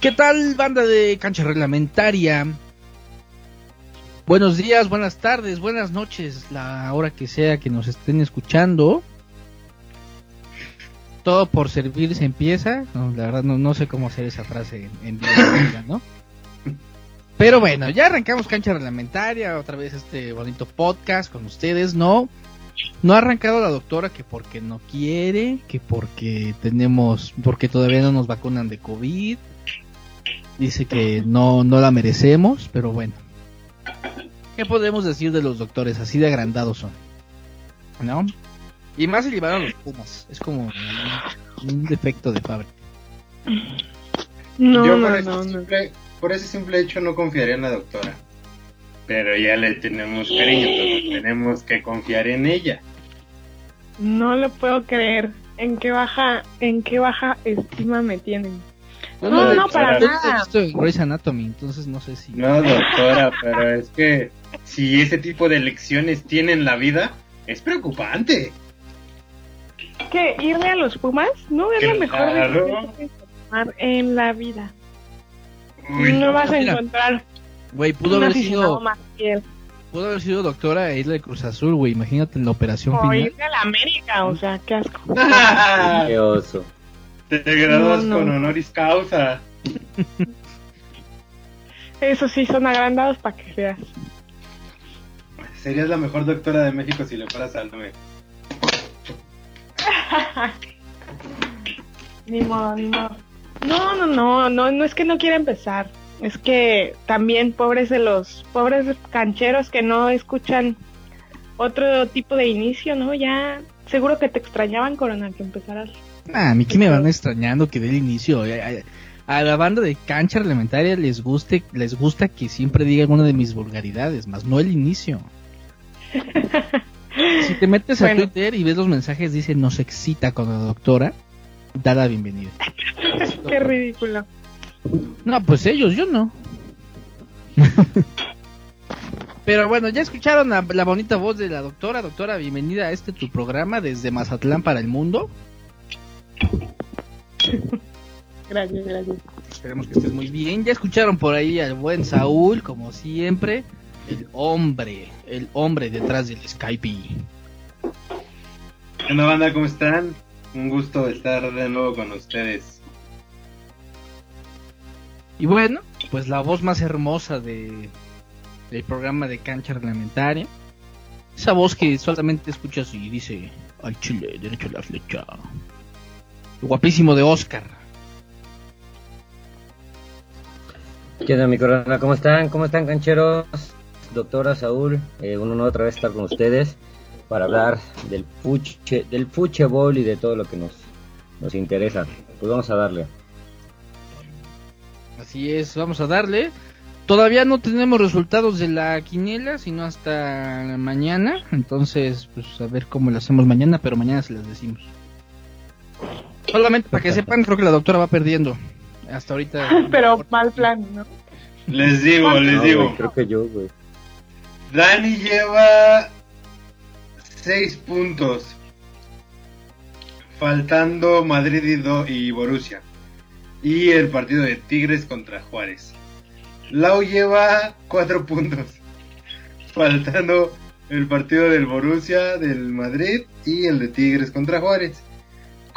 ¿Qué tal, banda de cancha reglamentaria? Buenos días, buenas tardes, buenas noches, la hora que sea que nos estén escuchando. Todo por servir se empieza. La verdad no, no sé cómo hacer esa frase en, en ¿no? Pero bueno, ya arrancamos cancha reglamentaria, otra vez este bonito podcast con ustedes, ¿no? No ha arrancado la doctora que porque no quiere, que porque tenemos, porque todavía no nos vacunan de COVID. Dice que no, no la merecemos, pero bueno. ¿Qué podemos decir de los doctores? Así de agrandados son. ¿No? Y más se llevaron los Pumas. Es como un, un defecto de fábrica. No, Yo no, por, no, ese simple, por ese simple hecho no confiaría en la doctora. Pero ya le tenemos cariño, entonces tenemos que confiar en ella. No lo puedo creer. ¿En qué baja, en qué baja estima me tienen? No, no, no para nada. Esto Grey's Anatomy, entonces no sé si. No, doctora, pero es que si ese tipo de lecciones tienen la vida, es preocupante. ¿Qué? ¿Irle a los Pumas? No es lo mejor de tomar en la vida. no vas a encontrar. Güey, pudo haber sido. Pudo haber sido doctora e irle de Cruz Azul, güey. Imagínate en la operación o final. irle a la América, o sea, qué asco. qué oso. Te gradúas con honoris causa. Eso sí, son agrandados para que veas. Serías la mejor doctora de México si le fueras al 9. ni modo, ni modo. No, no, no, no, no es que no quiera empezar. Es que también pobres de los pobres cancheros que no escuchan otro tipo de inicio, ¿no? Ya seguro que te extrañaban, Corona, que empezaras. Ah, a mí que me van extrañando que dé el inicio. A la banda de cancha reglamentaria les guste, les gusta que siempre diga alguna de mis vulgaridades, más no el inicio. si te metes a Twitter y ves los mensajes, dice nos excita con la doctora, da la bienvenida. Qué ridículo. No, pues ellos, yo no. Pero bueno, ya escucharon la, la, bonita voz de la doctora. Doctora, bienvenida a este tu programa desde Mazatlán para el mundo. Gracias, gracias. Esperemos que estés muy bien. Ya escucharon por ahí al buen Saúl, como siempre. El hombre, el hombre detrás del Skype. ¿Qué onda, banda? ¿Cómo están? Un gusto estar de nuevo con ustedes. Y bueno, pues la voz más hermosa de del programa de cancha reglamentaria. Esa voz que solamente escuchas y dice al chile, derecho a la flecha. Guapísimo de Oscar. ¿Qué onda, mi corona? ¿Cómo están? ¿Cómo están, cancheros? Doctora Saúl, eh, un honor otra vez estar con ustedes para hablar del puche, del ball y de todo lo que nos, nos interesa. Pues vamos a darle. Así es, vamos a darle. Todavía no tenemos resultados de la quiniela, sino hasta mañana. Entonces, pues a ver cómo lo hacemos mañana, pero mañana se las decimos. Solamente para que sepan, creo que la doctora va perdiendo. Hasta ahorita. pero mal plan, ¿no? Les digo, les digo. creo que yo, güey. Dani lleva 6 puntos. Faltando Madrid y, y Borussia. Y el partido de Tigres contra Juárez. Lau lleva 4 puntos. Faltando el partido del Borussia, del Madrid y el de Tigres contra Juárez.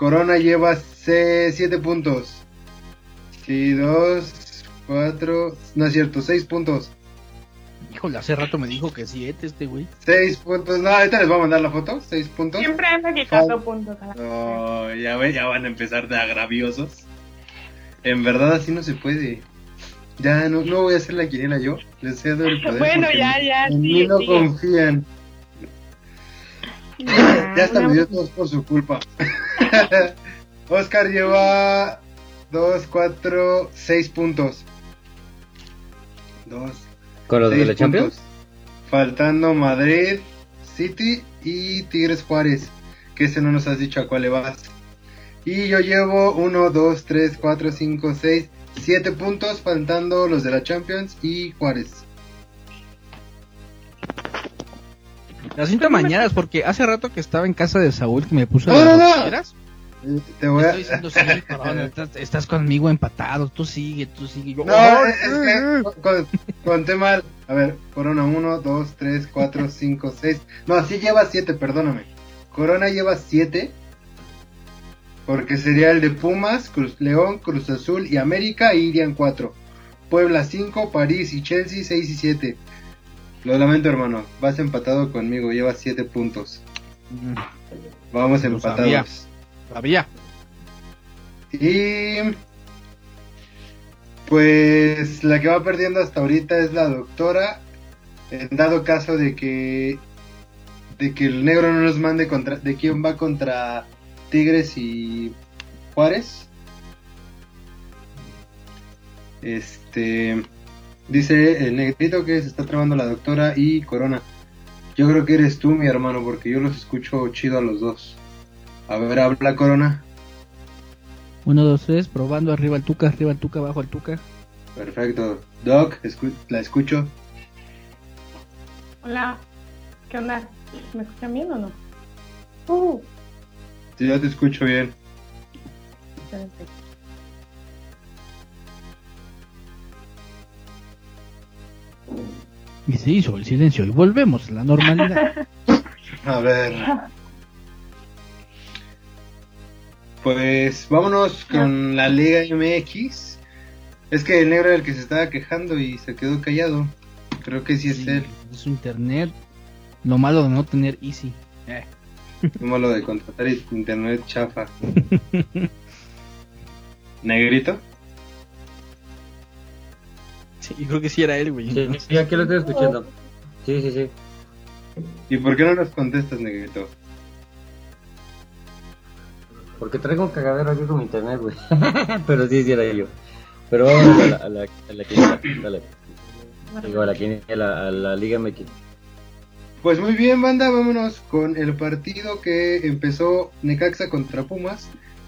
Corona lleva 7 puntos. Sí, 2, 4, no es cierto, 6 puntos. Híjole, hace rato me dijo que 7 este güey. 6 puntos, no, ahorita les voy a mandar la foto, 6 puntos. Siempre anda quitando puntos. No, ya, ve, ya van a empezar de agraviosos. En verdad así no se puede. Ya no, no voy a hacer la quiniela yo. Les cedo el poder. bueno, ya, ya. En mí no confían. Ya, hasta me dio todos por su culpa. Oscar lleva 2, 4, 6 puntos. 2. ¿Con los de la Champions? Faltando Madrid, City y Tigres Juárez. Que ese no nos has dicho a cuál le vas. Y yo llevo 1, 2, 3, 4, 5, 6, 7 puntos, faltando los de la Champions y Juárez. Las siento mañanas porque hace rato que estaba en casa de Saúl que me puso no, las no, Te voy a... Estoy diciendo, sí, estás, estás conmigo empatado. Tú sigue, tú sigue. Yo, No, ¡Oh! es que con- conté mal. A ver, Corona 1, 2, 3, 4, 5, 6. No, sí lleva 7, perdóname. Corona lleva 7. Porque sería el de Pumas, Cruz León, Cruz Azul y América y irían 4. Puebla 5, París y Chelsea 6 y 7. Lo lamento, hermano. Vas empatado conmigo, llevas 7 puntos. Mm, Vamos Lo sabía. empatados. Sabía. Y pues la que va perdiendo hasta ahorita es la doctora. En dado caso de que de que el negro no nos mande contra de quién va contra Tigres y Juárez. Este dice el negrito que se está trabando la doctora y Corona. Yo creo que eres tú, mi hermano, porque yo los escucho chido a los dos. A ver, habla Corona. Uno, dos, tres, probando arriba el tuca, arriba el tuca, abajo el tuca. Perfecto. Doc, escu- la escucho. Hola. ¿Qué onda? ¿Me escuchan bien o no? Uh, Sí, yo te escucho bien. espérense. Y se hizo el silencio y volvemos a la normalidad. A ver. Pues vámonos con la Liga MX. Es que el negro era el que se estaba quejando y se quedó callado. Creo que sí es Sí, él. es su internet. Lo malo de no tener Easy. Eh. Lo de contratar internet chafa. ¿Negrito? Sí, yo creo que sí era él, güey. Sí, sí, aquí lo estoy escuchando. Sí, sí, sí. ¿Y por qué no nos contestas, Negrito? Porque traigo un cagadero aquí con mi internet, güey. Pero sí, sí era yo. Pero vamos a la, a la, a la quiniela, dale. Digo, a la quiniela, a la Liga MX. Pues muy bien, banda, vámonos con el partido que empezó Necaxa contra Pumas.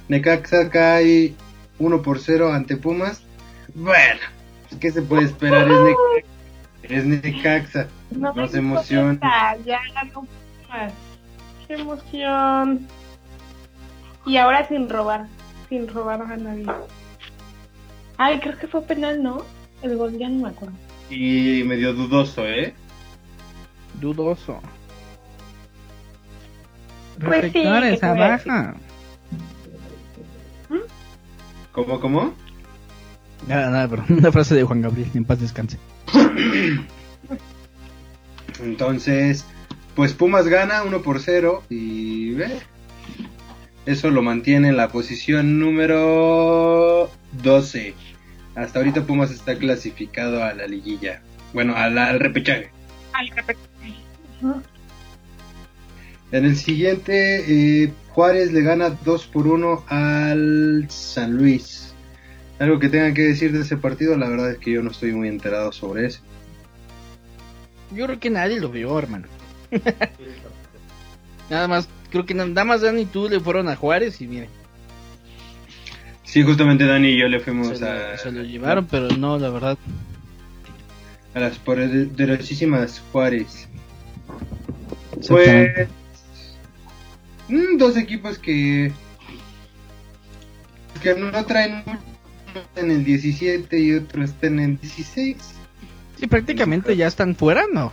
Necaxa cae 1 por 0 ante Pumas. Bueno, ¿qué se puede esperar? Es, Ne- es Necaxa. No, No se Ya ganó. Qué emoción. Y ahora sin robar. Sin robar a nadie. Ay, creo que fue penal, ¿no? El gol ya no me acuerdo. Y medio dudoso, ¿eh? Dudoso. Pues sí, Reflectores ¿qué te voy a abajo. ¿Cómo, cómo? Nada, nada, pero una frase de Juan Gabriel, en paz descanse. Entonces, pues Pumas gana 1 por 0 y ve. Eso lo mantiene en la posición número 12. Hasta ahorita Pumas está clasificado a la liguilla. Bueno, a la- al repechaje. Ay, repete. En el siguiente, eh, Juárez le gana 2 por 1 al San Luis. Algo que tengan que decir de ese partido, la verdad es que yo no estoy muy enterado sobre eso. Yo creo que nadie lo vio, hermano. nada más, creo que nada más Dan y tú le fueron a Juárez y miren, Sí, justamente Dani y yo le fuimos se, a, lo, se lo llevaron, pero no, la verdad. a las poderosísimas Juárez. Exactamente. Pues mm, dos equipos que que no traen en el 17 y otro están en el 16. Sí, prácticamente ya están fuera, ¿no?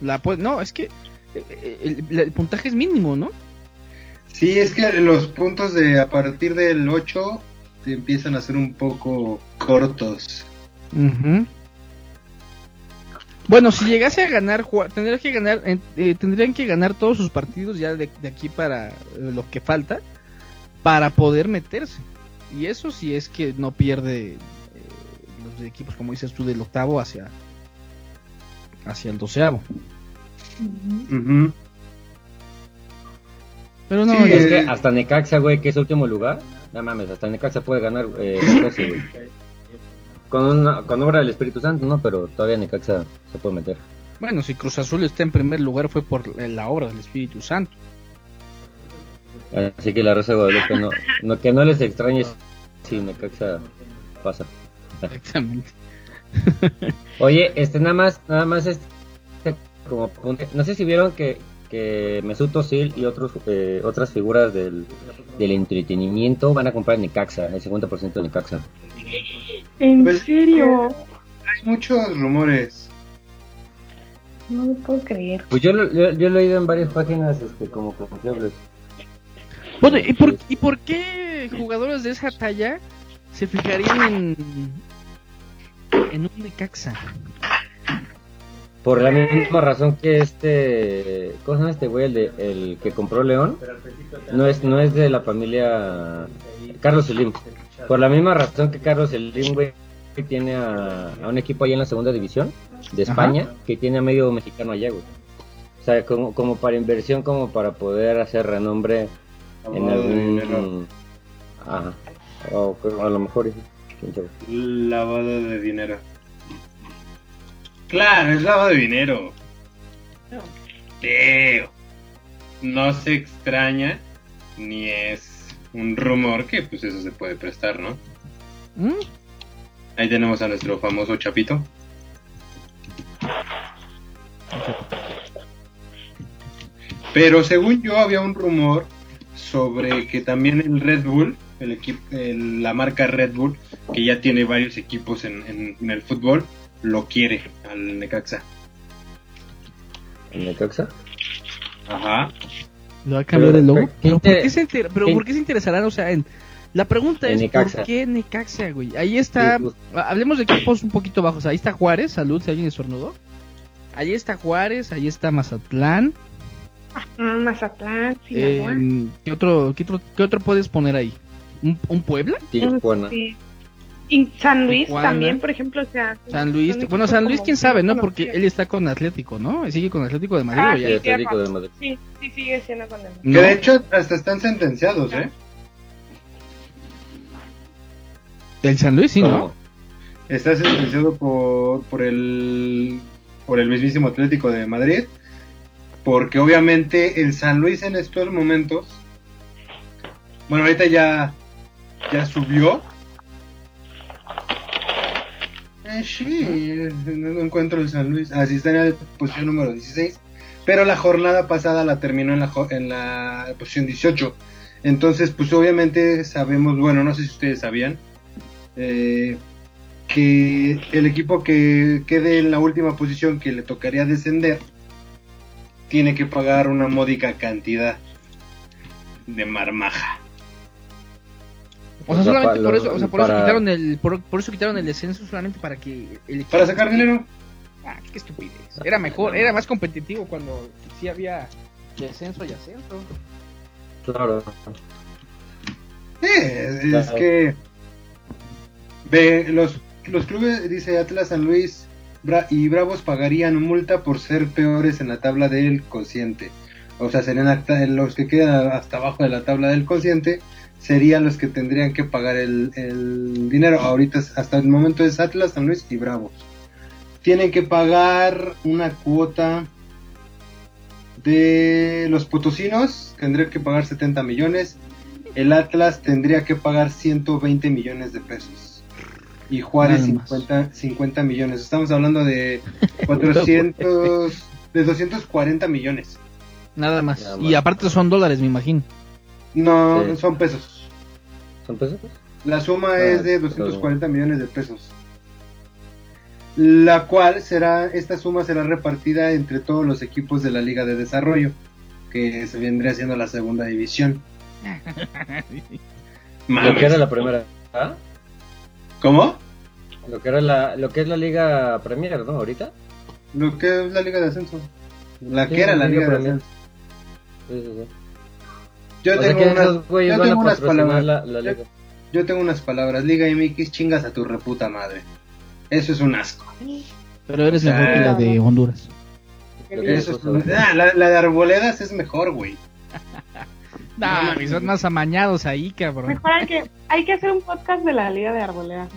La pu- no, es que eh, el, el puntaje es mínimo, ¿no? Sí, es que los puntos de a partir del 8 te empiezan a ser un poco cortos. Bueno, si llegase a ganar, Ju- tendría que ganar, eh, eh, tendrían que ganar todos sus partidos ya de, de aquí para eh, lo que falta para poder meterse. Y eso sí es que no pierde eh, los equipos, como dices tú, del octavo hacia hacia el doceavo. Pero no, Sí, Es que hasta Necaxa, güey, que es último lugar. No mames, hasta Necaxa puede ganar eh, 14, güey. Con, una, con obra del Espíritu Santo, ¿no? Pero todavía Necaxa se puede meter. bueno, si Cruz Azul está en primer lugar fue por la obra del Espíritu Santo. Así que la Rosa de Guadalupe no, no que no les extrañe si Necaxa pasa. Exactamente. Oye, este nada más, nada más este como. No sé si vieron que, que Mesut Özil y otros eh, otras figuras del, del entretenimiento van a comprar Necaxa, el 50% de Necaxa. ¿En Pues, serio? Hay muchos rumores. No lo puedo creer. Pues yo, lo- yo, yo lo he leído en varias páginas este, como confiables. Bueno, ¿y por, ¿y por qué jugadores de esa talla se fijarían en, en un Necaxa? Por la misma razón que este. ¿Cómo se llama este güey? El, de- el que compró León. No es, no es de la familia. Carlos Slim. Por la misma razón que Carlos Slim, güey, tiene a, a un equipo allá en la segunda división de Ajá. España, que tiene a medio mexicano allá, güey. O sea, como, como para inversión, como para poder hacer renombre en Lavado de dinero. algún. Ajá. O a lo mejor. Lavado de dinero. Claro, es lavado de dinero. No se extraña, ni es un rumor que pues eso se puede prestar, ¿no? ¿Mm? Ahí tenemos a nuestro famoso Chapito. Pero según yo había un rumor sobre que también el Red Bull, el equipo, el- la marca Red Bull, que ya tiene varios equipos en, en- en el fútbol, lo quiere al Necaxa. ¿En Necaxa? Ajá. ¿Le va a cambiar Pero, el logo? ¿qué ¿Pero por inter- qué se, pero qué- por qué se interesarán? O sea, en... la pregunta es, Necaxa. ¿por qué Necaxa, güey? Ahí está... Hablemos de equipos un poquito bajos. Ahí está Juárez, salud, si alguien estornudó. Ahí está Juárez, ahí está Mazatlán. Mazatlán, Eh. ¿qué, otro, qué, otro, ¿Qué otro puedes poner ahí? ¿Un, un Puebla? Tijuana. Sí. Y San Luis Tijuana. también, por ejemplo, o sea. San Luis. Bueno, San Luis, quién sabe, ¿no? Porque él está con Atlético, ¿no? Sigue con Atlético de Madrid. Ah, o ya- Sí, sí. Atlético de Madrid. Sí, sí, sigue siendo con el. Que No. de hecho hasta están sentenciados, ¿eh? El San Luis, sí, ¿no? ¿Cómo? Está sentenciado por, por el por el mismísimo Atlético de Madrid. Porque obviamente el San Luis en estos momentos. Bueno, ahorita ya. Ya subió. Eh, sí, no encuentro el San Luis. Así está en la posición número 16. Pero la jornada pasada la terminó en la, en la posición 18. Entonces, pues obviamente sabemos, bueno, no sé si ustedes sabían, eh, que el equipo que quede en la última posición que le tocaría descender tiene que pagar una módica cantidad de marmaja. O sea, solamente por eso, o sea, por eso quitaron el, por, por eso quitaron el descenso solamente para que el equipo- Para sacar dinero. Ah, qué estupidez. Era mejor, era más competitivo cuando sí había descenso y ascenso. Claro. Sí, es, es Claro. que ve los, los clubes, dice Atlas San Luis Y Bravos pagarían multa por ser peores en la tabla del cociente. O sea, serían los que quedan hasta abajo de la tabla del cociente serían los que tendrían que pagar el, el dinero. Ahorita hasta el momento es Atlas, San Luis y Bravos. Tienen que pagar una cuota de los potosinos, tendrían que pagar 70 millones. El Atlas tendría que pagar 120 millones de pesos. Y Juárez Nada más. 50, 50 millones. Estamos hablando de 400, de 240 millones. Nada más. Nada Y aparte son dólares, me imagino. No, Sí. son pesos. ¿Son pesos? La suma Ah, es de 240 millones de pesos. La cual será, esta suma será repartida entre todos los equipos de la Liga de Desarrollo, que se vendría siendo la segunda división. Lo que era la primera. ¿Ah? ¿Cómo? Lo que era la, lo que es la Liga Premier, ¿no? Ahorita. Lo que es la Liga de Ascenso. La Sí, que era la Liga Liga de Premier. Ascenso. Sí, sí, sí. Yo tengo, unas, yo tengo unas palabras. la, la liga. Yo tengo unas palabras. Liga MX, chingas a tu reputa madre. Eso es un asco. Pero eres mejor que la de Honduras. Eso es un- güey. Ah, la, la de Arboledas es mejor, güey. Nah, son más amañados ahí, cabrón. Mejor hay que, hay que hacer un podcast de la Liga de Arboledas.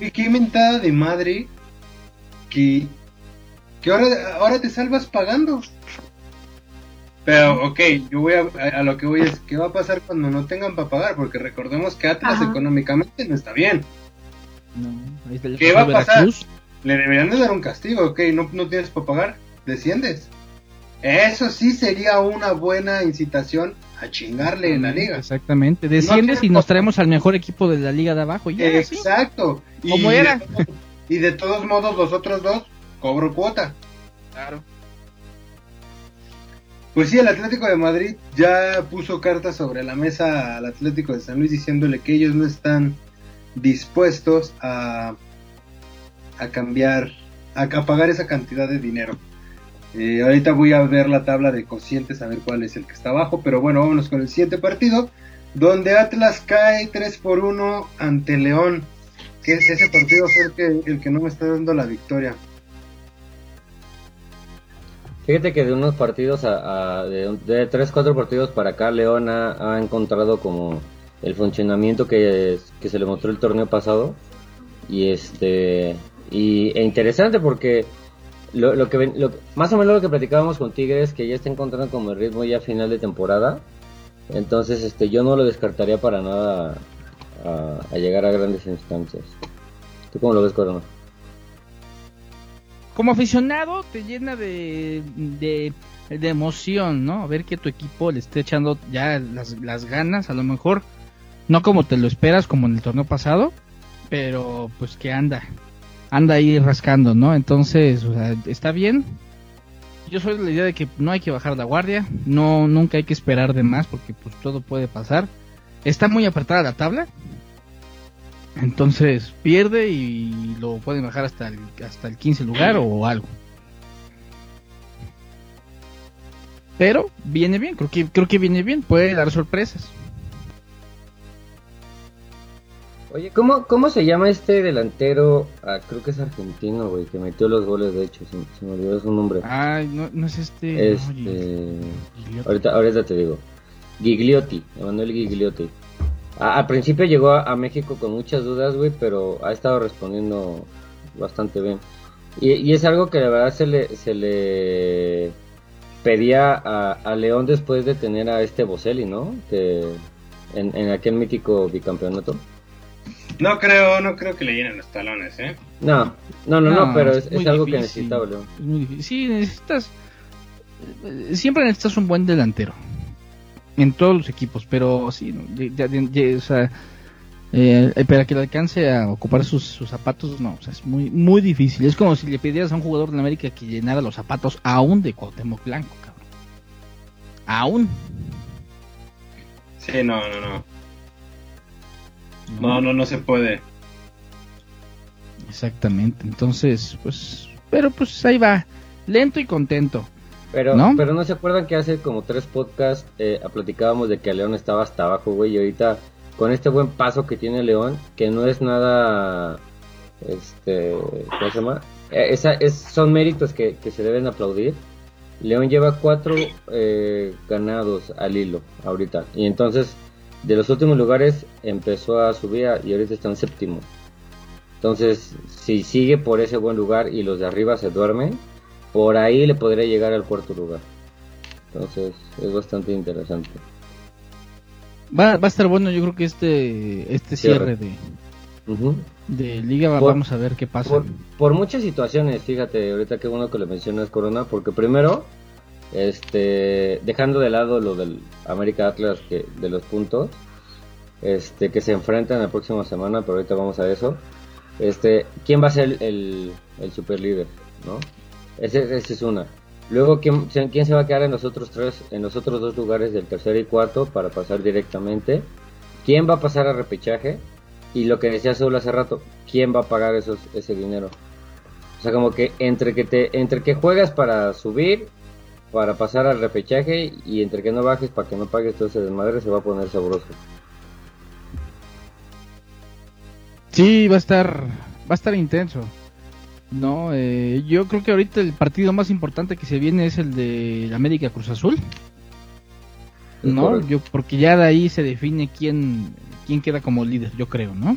Y qué mentada de madre que, que ahora, ahora te salvas pagando. Pero, ok, yo voy a, a, a lo que voy es, ¿qué va a pasar cuando no tengan para pagar? Porque recordemos que Atlas Ajá. económicamente no está bien. No, ahí está el ¿Qué va a pasar? Veracruz. Le deberían de dar un castigo, ok, no, no tienes para pagar, desciendes. Eso sí sería una buena incitación a chingarle en la liga. Exactamente. Desciendes No y nos traemos al mejor equipo de la liga de abajo. y Ya, sí. Exacto. Y Como de era. todos- y de todos modos, los otros dos cobro cuota. Claro. Pues sí, el Atlético de Madrid ya puso cartas sobre la mesa al Atlético de San Luis diciéndole que ellos no están dispuestos a, a cambiar, a, a pagar esa cantidad de dinero. Eh, ahorita voy a ver la tabla de cocientes a ver cuál es el que está abajo, pero bueno, vámonos con el siguiente partido, donde Atlas cae 3 por 1 ante León, que ese partido fue el que, no me está dando la victoria. Fíjate que de unos partidos, a, de, de 3, 4 partidos para acá, León ha, encontrado como el funcionamiento que, que se le mostró el torneo pasado. Y este y, e interesante porque lo, lo que más o menos lo que platicábamos con Tigres, que ya está encontrando como el ritmo ya final de temporada. Entonces este yo no lo descartaría para nada a, llegar a grandes instancias. ¿Tú cómo lo ves, Corona? Como aficionado te llena de, de, de emoción, ¿no? Ver que tu equipo le esté echando ya las, las ganas, a lo mejor no como te lo esperas como en el torneo pasado, pero pues que anda, anda ahí rascando, ¿no? Entonces, o sea, está bien. Yo soy de la idea de que no hay que bajar la guardia, no nunca hay que esperar de más porque pues todo puede pasar. Está muy apretada la tabla, entonces pierde y lo pueden bajar hasta el, hasta el 15 lugar o algo. Pero viene bien, creo que, creo que viene bien, puede dar sorpresas. Oye, ¿cómo, ¿cómo se llama este delantero? Ah, creo que es argentino, güey, que metió los goles, de hecho, se, se me olvidó su nombre. Ay, no, no es este. este... Ahorita, ahorita te digo. Gigliotti, Emanuel Gigliotti. A- al principio llegó a, a México con muchas dudas, güey, pero ha estado respondiendo bastante bien. Y, y es algo que la verdad se le, se le pedía a, a León después de tener a este Boselli, ¿no? Que en, en aquel mítico bicampeonato. No creo, no creo que le llenen los talones, ¿eh? No, no, no, no, No, pero es es, muy es algo que. Es muy difícil. Sí, necesitas. eh, Siempre necesitas un buen delantero. En todos los equipos, pero sí, no, ya- ya- ya- o sea, eh, para que le alcance a ocupar sus, sus zapatos, no, o sea, es muy, muy difícil. Es como si le pidieras a un jugador de la América que llenara los zapatos aún de Cuauhtémoc Blanco, cabrón. Aún. Sí, no, no, no. No, no, no se puede. Exactamente, entonces, pues, pero pues ahí va, lento y contento. Pero ¿No? pero no se acuerdan que hace como tres podcasts eh, platicábamos de que León estaba hasta abajo, güey, y ahorita con este buen paso que tiene León, que no es nada, este, ¿cómo se llama? Eh, esa, es, son méritos que, que se deben aplaudir. León lleva cuatro eh, ganados al hilo ahorita, y entonces de los últimos lugares empezó a subir y ahorita está en séptimo. Entonces, si sigue por ese buen lugar y los de arriba se duermen, por ahí le podría llegar al cuarto lugar. Entonces, es bastante interesante. Va, va a estar bueno, yo creo que este, este cierre, Cierre. de, de liga, Por- vamos a ver qué pasa. Por, por muchas situaciones, fíjate, ahorita qué bueno que le mencionas Corona, porque primero, este, dejando de lado lo del América Atlas que, de los puntos, este, que se enfrentan la próxima semana, pero ahorita vamos a eso. Este, ¿quién va a ser el, el super líder, no? Ese, es una. Luego, ¿quién, se- ¿quién se va a quedar en los otros tres, en los otros dos lugares del tercero y cuarto para pasar directamente? ¿Quién va a pasar a repechaje? Y lo que decía Saúl hace rato, ¿quién va a pagar esos, ese dinero? O sea, como que entre que te, entre que juegas para subir, para pasar al repechaje y entre que no bajes para que no pagues todo ese desmadre, se va a poner sabroso. Sí, va a estar, va a estar intenso. No, eh, yo creo que ahorita el partido más importante que se viene es el de América Cruz Azul. No, yo porque ya de ahí se define quién quién queda como líder, yo creo, ¿no?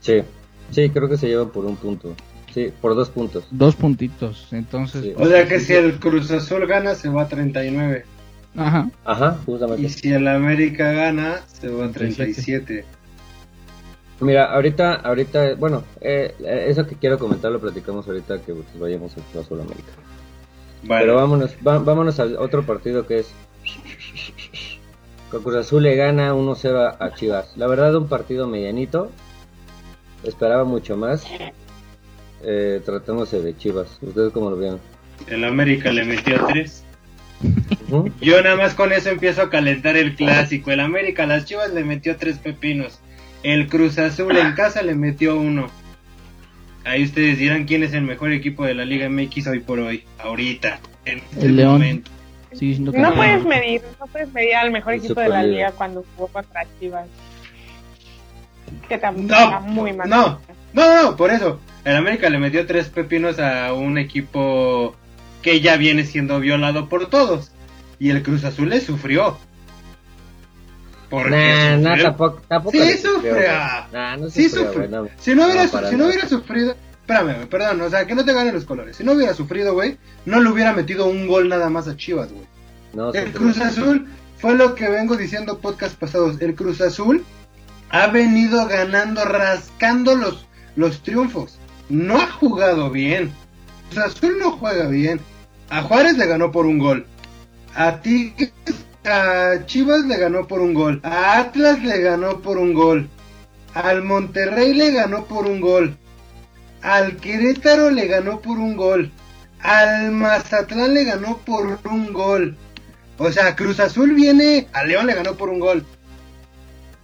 Sí, sí, creo que se llevan por un punto. Sí, por dos puntos. Dos puntitos, entonces. Sí. O sea que si el Cruz Azul gana, se va a 39. Ajá. Ajá, Y justamente. si el América gana, se va a 37. Mira, ahorita, ahorita, bueno, eh, eh, eso que quiero comentar lo platicamos ahorita que pues, vayamos a Cruz Azul América. Pero vámonos, vámonos al otro partido que es Cruz Azul le gana 1-0 a Chivas. La verdad, un partido medianito. Esperaba mucho más. Eh, tratándose de Chivas. ¿Ustedes cómo lo vieron? El América le metió 3. Yo nada más con eso empiezo a calentar el clásico. El América a las Chivas le metió 3 pepinos. El Cruz Azul en casa le metió 1. Ahí ustedes dirán quién es el mejor equipo de la Liga MX hoy por hoy. Ahorita. En este el León no puedes medir, no puedes medir al mejor equipo de la liga cuando jugó contra Chivas. Que también no, muy mal. No, no, no, por eso. El América le metió tres pepinos a un equipo que ya viene siendo violado por todos. Y el Cruz Azul le sufrió. Porque nah, tampoco, tampoco sí sufrió. no sí sufrió. si no hubiera, si no hubiera sufrido, Espérame, perdón, o sea, que no te ganen los colores. Si no hubiera sufrido, güey, no le hubiera metido un gol nada más a Chivas, güey. el Cruz Azul fue lo que vengo diciendo podcast pasados. El Cruz Azul ha venido ganando, rascando los, los triunfos. No ha jugado bien. Cruz Azul no juega bien. A Juárez le ganó por un gol. A ti, a Chivas le ganó por un gol. A Atlas le ganó por un gol. Al Monterrey le ganó por un gol. Al Querétaro le ganó por un gol. Al Mazatlán le ganó por un gol. O sea, Cruz Azul viene. Al León le ganó por un gol.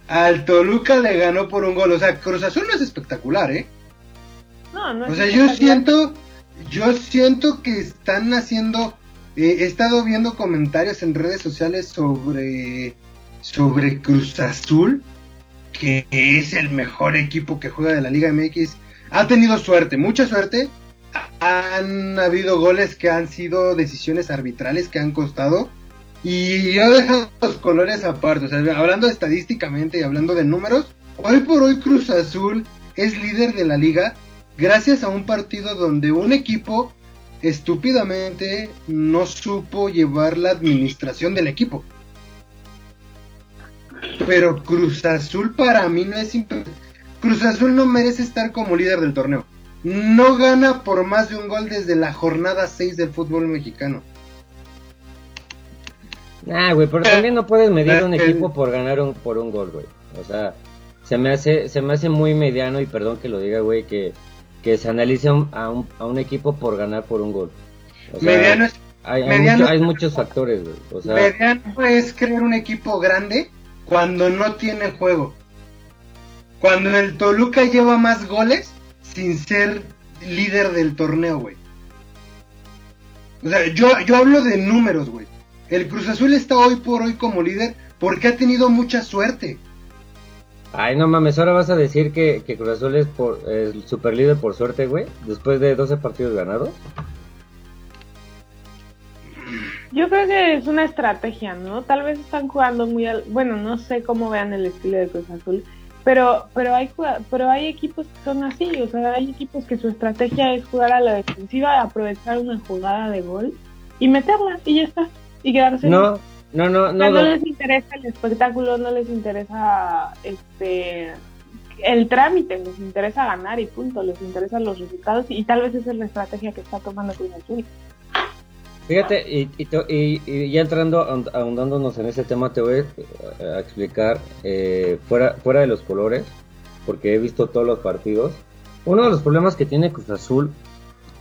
Al Toluca le ganó por un gol. O sea, Cruz Azul no es espectacular, ¿eh? No, no O sea, yo siento. Yo siento que están haciendo. Eh, he estado viendo comentarios en redes sociales sobre. Sobre Cruz Azul. Que es el mejor equipo que juega de la Liga MX ha tenido suerte, mucha suerte. Han habido goles que han sido decisiones arbitrales que han costado. Y yo dejo los colores aparte. O sea, hablando estadísticamente y hablando de números, hoy por hoy Cruz Azul es líder de la liga gracias a un partido donde un equipo estúpidamente no supo llevar la administración del equipo. Pero Cruz Azul para mí no es Cruz Azul no merece estar como líder del torneo. No gana por más de un gol desde la jornada 6 del fútbol mexicano. Ah, güey, pero también no puedes medir un equipo por ganar un, por un gol, güey. O sea, se me hace se me hace muy mediano y perdón que lo diga, güey, que, que se analice a un, a, un, equipo por ganar por un gol. mediano es, hay, hay, muchos factores, güey. O sea, mediano es crear un equipo grande cuando no tiene juego. Cuando el Toluca lleva más goles sin ser líder del torneo, güey. O sea, yo, yo hablo de números, güey. El Cruz Azul está hoy por hoy como líder porque ha tenido mucha suerte. Ay, no mames, ahora vas a decir que, que Cruz Azul es por, el super líder por suerte, güey, después de 12 partidos ganados. Yo creo que es una estrategia, ¿no? Tal vez están jugando muy al... Bueno, no sé cómo vean el estilo de Cruz Azul, pero pero hay pero hay equipos que son así o sea hay equipos que su estrategia es jugar a la defensiva aprovechar una jugada de gol y meterla y ya está y quedarse no no no no, no les interesa el espectáculo no les interesa este el trámite les interesa ganar y punto les interesan los resultados y, tal vez esa es la estrategia que está tomando Cruz Azul Fíjate, y, y, ya entrando, ahondándonos en ese tema, te voy a, explicar eh, fuera, fuera de los colores, porque he visto todos los partidos. Uno de los problemas que tiene Cruz Azul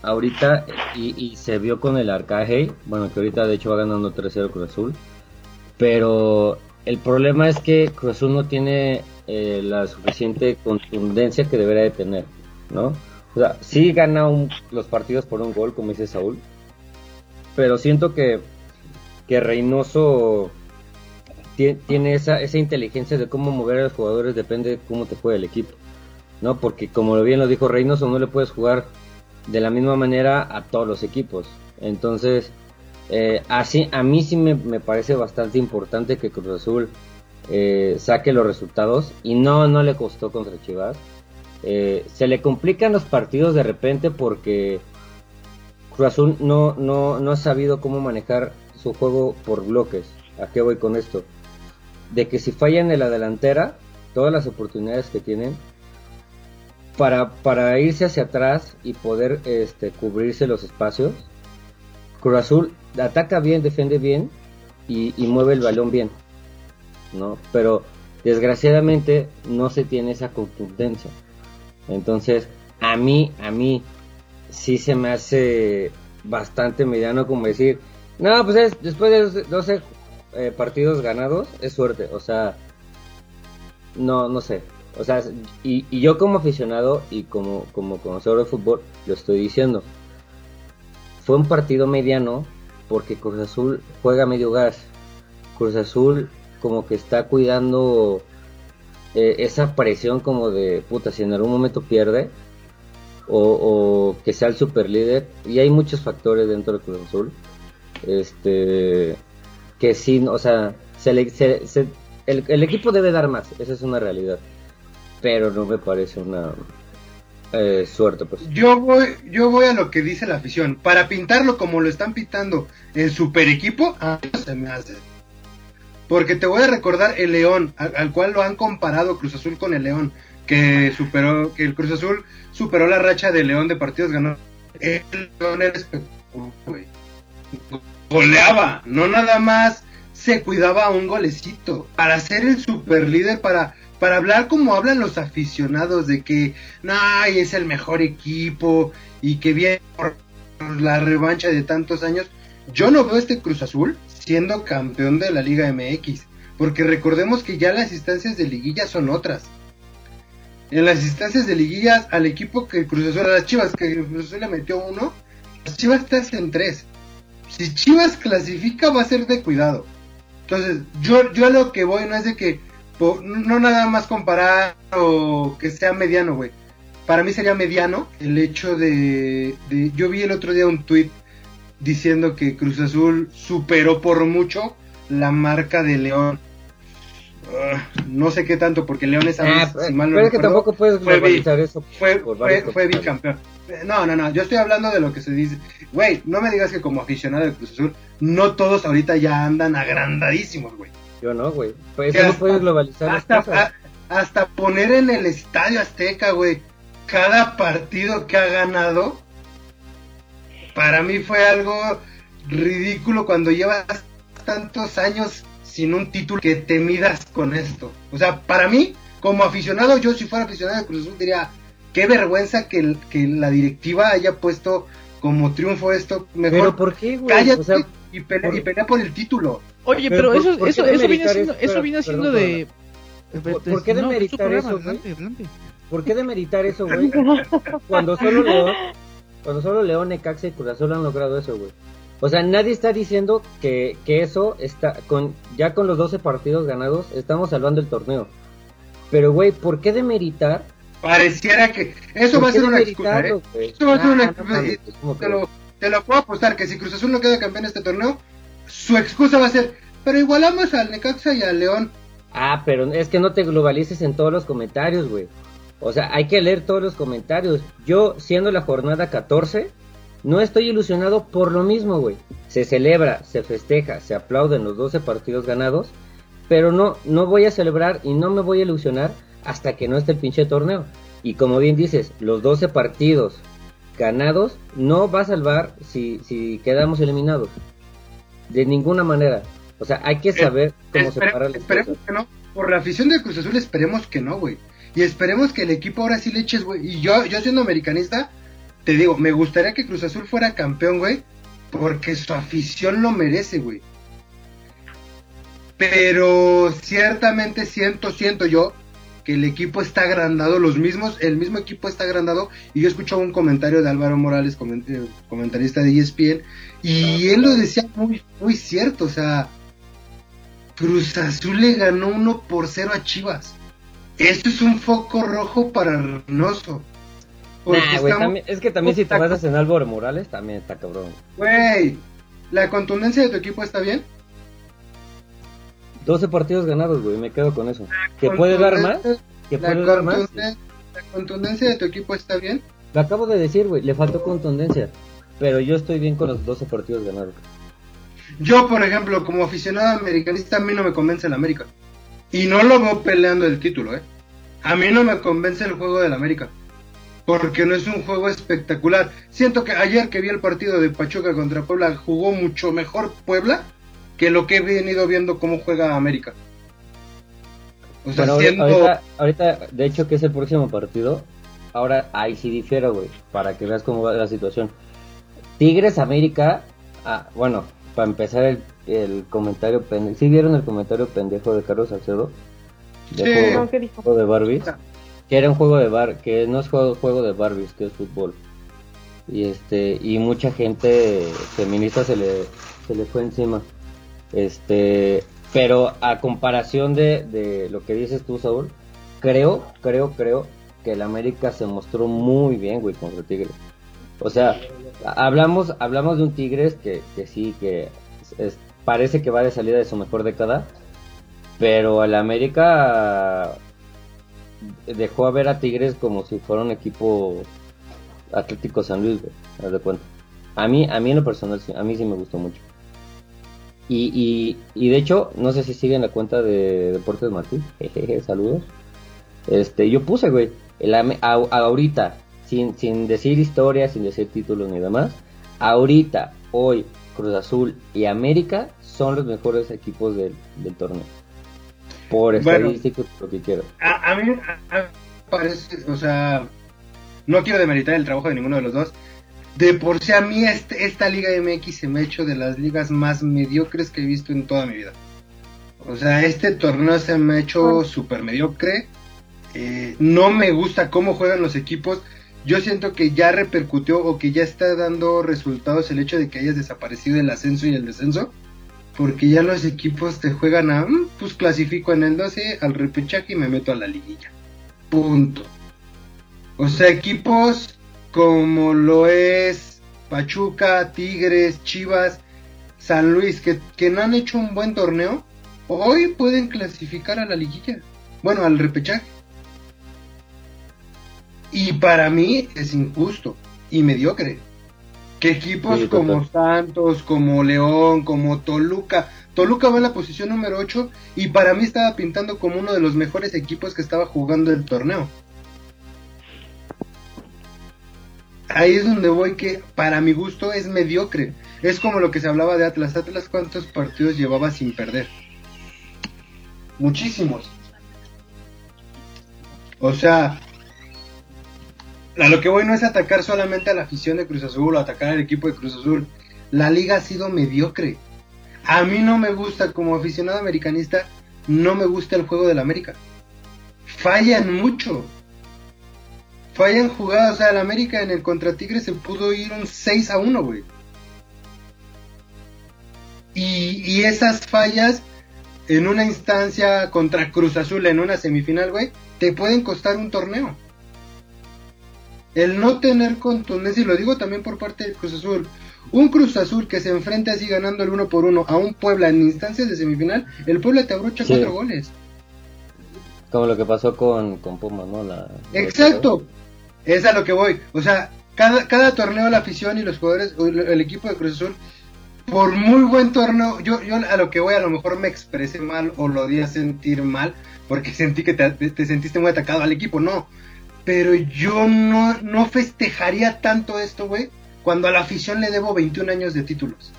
ahorita, y, se vio con el Arcade, bueno, que ahorita de hecho va ganando 3-0 Cruz Azul, pero el problema es que Cruz no tiene eh, la suficiente contundencia que debería de tener, ¿no? O sea, sí gana los partidos por un gol, como dice Saúl, pero siento que, que Reynoso tiene esa, esa inteligencia de cómo mover a los jugadores, depende de cómo te juega el equipo. ¿no? Porque como bien lo dijo Reynoso, no le puedes jugar de la misma manera a todos los equipos. Entonces, eh, así, a mí sí me, parece bastante importante que Cruz Azul eh, saque los resultados y no, no le costó contra Chivas. Eh, se le complican los partidos de repente porque Cruz Azul no, no, no ha sabido cómo manejar su juego por bloques. ¿A qué voy con esto? De que si fallan en la delantera, todas las oportunidades que tienen, para, para irse hacia atrás y poder este, cubrirse los espacios, Cruz Azul ataca bien, defiende bien y, mueve el balón bien, ¿no? Pero desgraciadamente no se tiene esa contundencia. Entonces, a mí, a mí, sí se me hace bastante mediano como decir, no, pues es, después de 12 eh, partidos ganados, es suerte, o sea, no, no sé, o sea, y, y yo como aficionado y como, como conocedor de fútbol, lo estoy diciendo, fue un partido mediano porque Cruz Azul juega medio gas, Cruz Azul como que está cuidando eh, esa presión como de puta, si en algún momento pierde o, que sea el super líder, y hay muchos factores dentro del Cruz Azul, este, que sí, o sea, se le, el, el, equipo debe dar más, esa es una realidad, pero no me parece una eh, suerte. Pues. Yo voy, yo voy a lo que dice la afición, para pintarlo como lo están pintando el super equipo, a mí se me hace. Porque te voy a recordar el León, al, cual lo han comparado Cruz Azul con el León, que superó, que el Cruz Azul superó la racha de León de partidos ganó. El León era Goleaba, no nada más se cuidaba un golecito. Para ser el super líder, para, para hablar como hablan los aficionados de que no, es el mejor equipo y que viene por la revancha de tantos años. Yo no veo este Cruz Azul siendo campeón de la Liga MX. Porque recordemos que ya las instancias de liguilla son otras. En las instancias de liguillas, al equipo que Cruz Azul, a las Chivas, que Cruz Azul le metió uno, las Chivas están en tres. Si Chivas clasifica, va a ser de cuidado. Entonces, yo, yo a lo que voy no es de que, no nada más comparar o que sea mediano, güey. Para mí sería mediano el hecho de, de, Yo vi el otro día un tweet diciendo que Cruz Azul superó por mucho la marca de León. Uh, no sé qué tanto, porque León es ah, si mal no que tampoco puedes fue eso. Fue, fue, fue bicampeón. No, no, no, yo estoy hablando de lo que se dice. Güey, no me digas que como aficionado de Cruz Azul, no todos ahorita ya andan agrandadísimos, güey. Yo no, güey. Pues eso no puedes globalizar hasta, hasta poner en el Estadio Azteca, güey, cada partido que ha ganado para mí fue algo ridículo cuando llevas tantos años sin un título que te midas con esto. O sea, para mí, como aficionado, yo si fuera aficionado de Cruz Azul diría, qué vergüenza que, que la directiva haya puesto como triunfo esto. Mejor ¿Pero por qué, güey? Cállate y, pelea, por... y pelea por el título. Oye, pero, eso, eso, eso, viene siendo, eso viene siendo de... ¿Por, qué demeritar eso, güey? ¿Por qué demeritar eso, güey? Cuando solo León cuando solo León, Necaxa y Cruz Azul han logrado eso, güey. O sea, nadie está diciendo que, que eso está con ya con los 12 partidos ganados estamos salvando el torneo. Pero güey, ¿por qué demeritar? Pareciera que eso va a ser una excusa, ¿eh? Eso va a ser una excusa. te, lo, te lo puedo apostar que si Cruz Azul no queda campeón en este torneo, su excusa va a ser, pero igualamos al Necaxa y al León. Ah, pero es que no te globalices en todos los comentarios, güey. O sea, hay que leer todos los comentarios. Yo, siendo la jornada 14, no estoy ilusionado por lo mismo, güey. Se celebra, se festeja, se aplauden los 12 partidos ganados, pero no, no voy a celebrar y no me voy a ilusionar hasta que no esté el pinche torneo. Y como bien dices, los 12 partidos ganados no va a salvar si, si quedamos eliminados. De ninguna manera. O sea, hay que saber cómo separar las Esperemos que no. Por la afición de Cruz Azul esperemos que no, güey. Y esperemos que el equipo ahora sí le eches, güey. Y yo, yo siendo americanista, te digo, me gustaría que Cruz Azul fuera campeón, güey. Porque su afición lo merece, güey. Pero ciertamente siento, siento yo que el equipo está agrandado, los mismos, el mismo equipo está agrandado. Y yo escucho un comentario de Álvaro Morales, eh, comentarista de ESPN, y él lo decía muy, muy cierto, o sea, Cruz Azul le ganó uno por cero a Chivas. Esto es un foco rojo para Reynoso. es que también si te basas en Álvaro Morales, también está cabrón. Güey, ¿la contundencia de tu equipo está bien? 12 partidos ganados, güey, me quedo con eso. ¿Que puede dar más? ¿Que puede dar más? ¿La contundencia de tu equipo está bien? Lo acabo de decir, güey, le faltó contundencia. Pero yo estoy bien con los 12 partidos ganados. Yo, por ejemplo, como aficionado americanista, a mí no me convence el América. Y no lo veo peleando el título, ¿eh? A mí no me convence el juego del América. porque no es un juego espectacular. Siento que ayer que vi el partido de Pachuca contra Puebla jugó mucho mejor Puebla que lo que he venido viendo cómo juega América. O sea, ahorita, ahorita, de hecho, que es el próximo partido, ahora ahí sí difiero, güey, para que veas cómo va la situación. Tigres América, ah, bueno, para empezar el, el comentario pendejo, ¿sí vieron el comentario pendejo de Carlos Salcedo? De Sí. juego, No, ¿qué dijo? juego de Barbies. Que era un juego de bar, que no es juego, juego de Barbies, que es fútbol. Y este, y mucha gente feminista se le, se le fue encima. Este, pero a comparación de, de lo que dices tú, Saúl, creo, creo, creo que el América se mostró muy bien, güey, contra Tigres. O sea, hablamos, hablamos de un Tigres que, que sí, que parece que va de salida de su mejor década, pero el América dejó a ver a Tigres como si fuera un equipo Atlético San Luis, güey, de cuenta. A mí, a mí en lo personal, a mí sí me gustó mucho. Y, y, y de hecho, no sé si siguen la cuenta de Deportes Martín, jejeje, saludos. Este, yo puse, güey, el a- ahorita, sin, sin decir historia, sin decir títulos ni demás, ahorita, hoy, Cruz Azul y América son los mejores equipos del, del torneo. Por Bueno. estadísticos, lo que quieras. A, a mí a- a- parece, o sea, no quiero demeritar el trabajo de ninguno de los dos. De por sí a mí este- esta Liga MX se me ha hecho de las ligas más mediocres que he visto en toda mi vida. O sea, este torneo se me ha hecho súper mediocre. Eh, no me gusta cómo juegan los equipos. Yo siento que ya repercutió o que ya está dando resultados el hecho de que hayas desaparecido el ascenso y el descenso. Porque ya los equipos te juegan a, "Mm, pues clasifico en el 12 al repechaje y me meto a la liguilla. Punto. O sea, equipos como lo es Pachuca, Tigres, Chivas, San Luis, que, que no han hecho un buen torneo, hoy pueden clasificar a la liguilla. Bueno, al repechaje. Y para mí es injusto y mediocre. Que equipos Sí, como Santos, como León, como Toluca. Toluca va en la posición número 8 y para mí estaba pintando como uno de los mejores equipos que estaba jugando el torneo. Ahí es donde voy que para mi gusto es mediocre. Es como lo que se hablaba de Atlas. Atlas cuántos partidos llevaba sin perder. Muchísimos. O sea, a lo que voy no es atacar solamente a la afición de Cruz Azul o atacar al equipo de Cruz Azul. La liga ha sido mediocre. A mí no me gusta, como aficionado americanista, no me gusta el juego del América. Fallan mucho. Fallan jugadas. O sea, el América en el contra Tigres se pudo ir un 6 a 1, güey. Y, y esas fallas en una instancia contra Cruz Azul en una semifinal, güey, te pueden costar un torneo. El no tener contundencia, y lo digo también por parte de Cruz Azul, un Cruz Azul que se enfrenta así ganando el uno por uno a un Puebla en instancias de semifinal, el Puebla te abrocha Sí. cuatro goles. Como lo que pasó con, con Pumas, ¿no? La, Exacto. Es a lo que voy. O sea, cada, cada torneo la afición y los jugadores, o el, el equipo de Cruz Azul, por muy buen torneo, yo, yo a lo que voy a lo mejor me expresé mal o lo di a sentir mal, porque sentí que te, te sentiste muy atacado al equipo, no. Pero yo no, no festejaría tanto esto, güey, cuando a la afición le debo 21 años de títulos.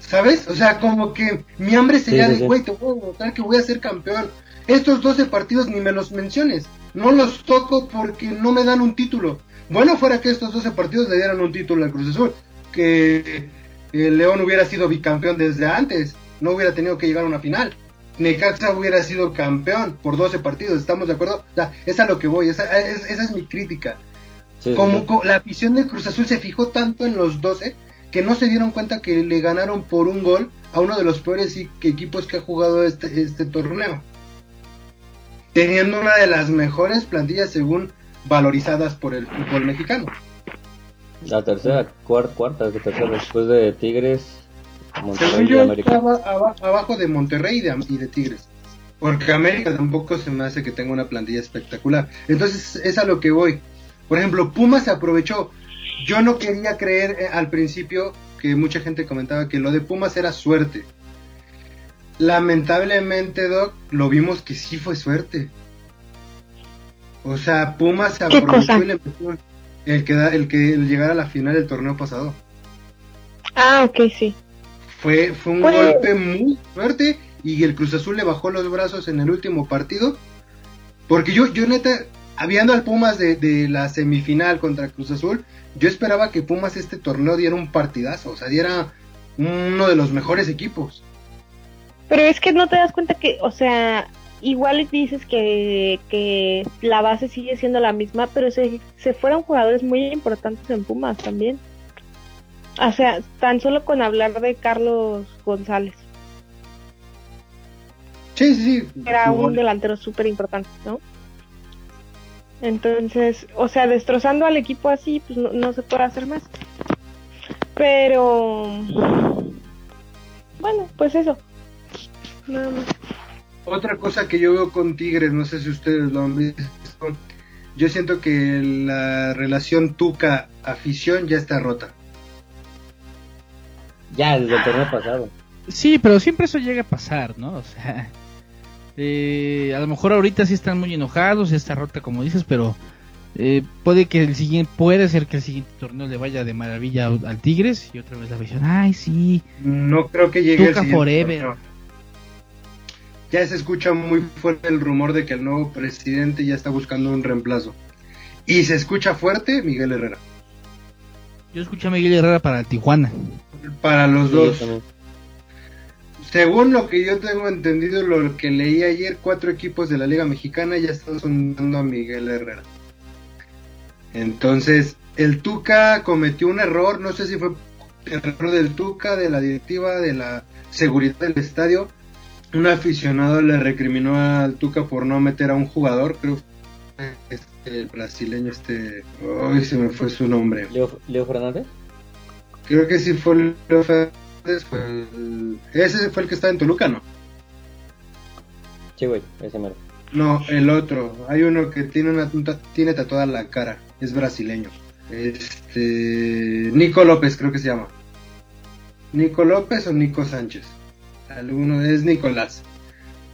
¿Sabes? O sea, como que mi hambre sería Sí, de, güey, te voy a demostrar que voy a ser campeón. Estos 12 partidos ni me los menciones. No los toco porque no me dan un título. Bueno fuera que estos 12 partidos le dieran un título al Cruz Azul. Que el León hubiera sido bicampeón desde antes. No hubiera tenido que llegar a una final. Necaxa hubiera sido campeón por 12 partidos. ¿Estamos de acuerdo? O sea, es a lo que voy. Esa, es- esa es mi crítica. Sí, Como, sí. la afición de Cruz Azul se fijó tanto en los 12 que no se dieron cuenta que le ganaron por un gol a uno de los peores equipos que ha jugado este, este torneo. Teniendo una de las mejores plantillas según valorizadas por el fútbol mexicano. La tercera, cuarta, cuarta, tercera, después de Tigres, Según Monterrey y yo, América. estaba aba- abajo de Monterrey y de, y de Tigres. Porque América tampoco se me hace que tenga una plantilla espectacular. Entonces es a lo que voy. Por ejemplo, Pumas se aprovechó. Yo no quería creer eh, al principio que mucha gente comentaba que lo de Pumas era suerte. Lamentablemente, Doc, lo vimos que sí fue suerte. O sea, Pumas se ¿Qué aprovechó y le metió el que, da, el que el llegar a la final del torneo pasado. Ah, ok, sí. Fue, fue un Pues- golpe muy fuerte y el Cruz Azul le bajó los brazos en el último partido. Porque yo, yo neta, habiendo al Pumas de, de la semifinal contra Cruz Azul, yo esperaba que Pumas este torneo diera un partidazo, o sea, diera uno de los mejores equipos. Pero es que no te das cuenta que, o sea, igual dices que, que la base sigue siendo la misma, pero se, se fueron jugadores muy importantes en Pumas también. O sea, tan solo con hablar de Carlos González, Sí, sí, era un delantero súper importante, ¿no? Entonces, o sea, destrozando al equipo así, pues no, no se puede hacer más. Pero, bueno, pues eso. Nada más. Otra cosa que yo veo con Tigres, no sé si ustedes lo han visto, yo siento que la relación Tuca-afición ya está rota. Ya, desde el torneo pasado. Sí, pero siempre eso llega a pasar, ¿no? O sea, eh, a lo mejor ahorita sí están muy enojados, está rota como dices, pero eh, puede que el siguiente, puede ser que el siguiente torneo le vaya de maravilla al al Tigres y otra vez la visión, ay sí, No creo que llegue Tuca el siguiente forever. torneo. Ya se escucha muy fuerte el rumor de que el nuevo presidente ya está buscando un reemplazo. Y se escucha fuerte Miguel Herrera. yo escuché a Miguel Herrera para Tijuana. Para los Sí, dos. Según lo que yo tengo entendido, lo que leí ayer, cuatro equipos de la Liga Mexicana ya están sondando a Miguel Herrera. Entonces, el Tuca cometió un error, no sé si fue el error del Tuca, de la directiva, de la seguridad del estadio. Un aficionado le recriminó al Tuca por no meter a un jugador, creo que este, el brasileño, este, hoy se me fue su nombre. Leo, Leo Fernández. Creo que sí fue el, fue el- ese fue el que estaba en Toluca, ¿no? Sí, güey, ese mero. No, el otro. Hay uno que tiene una tiene tatuada la cara. Es brasileño. Este. Nico López, creo que se llama. Nico López o Nico Sánchez. Alguno es Nicolás.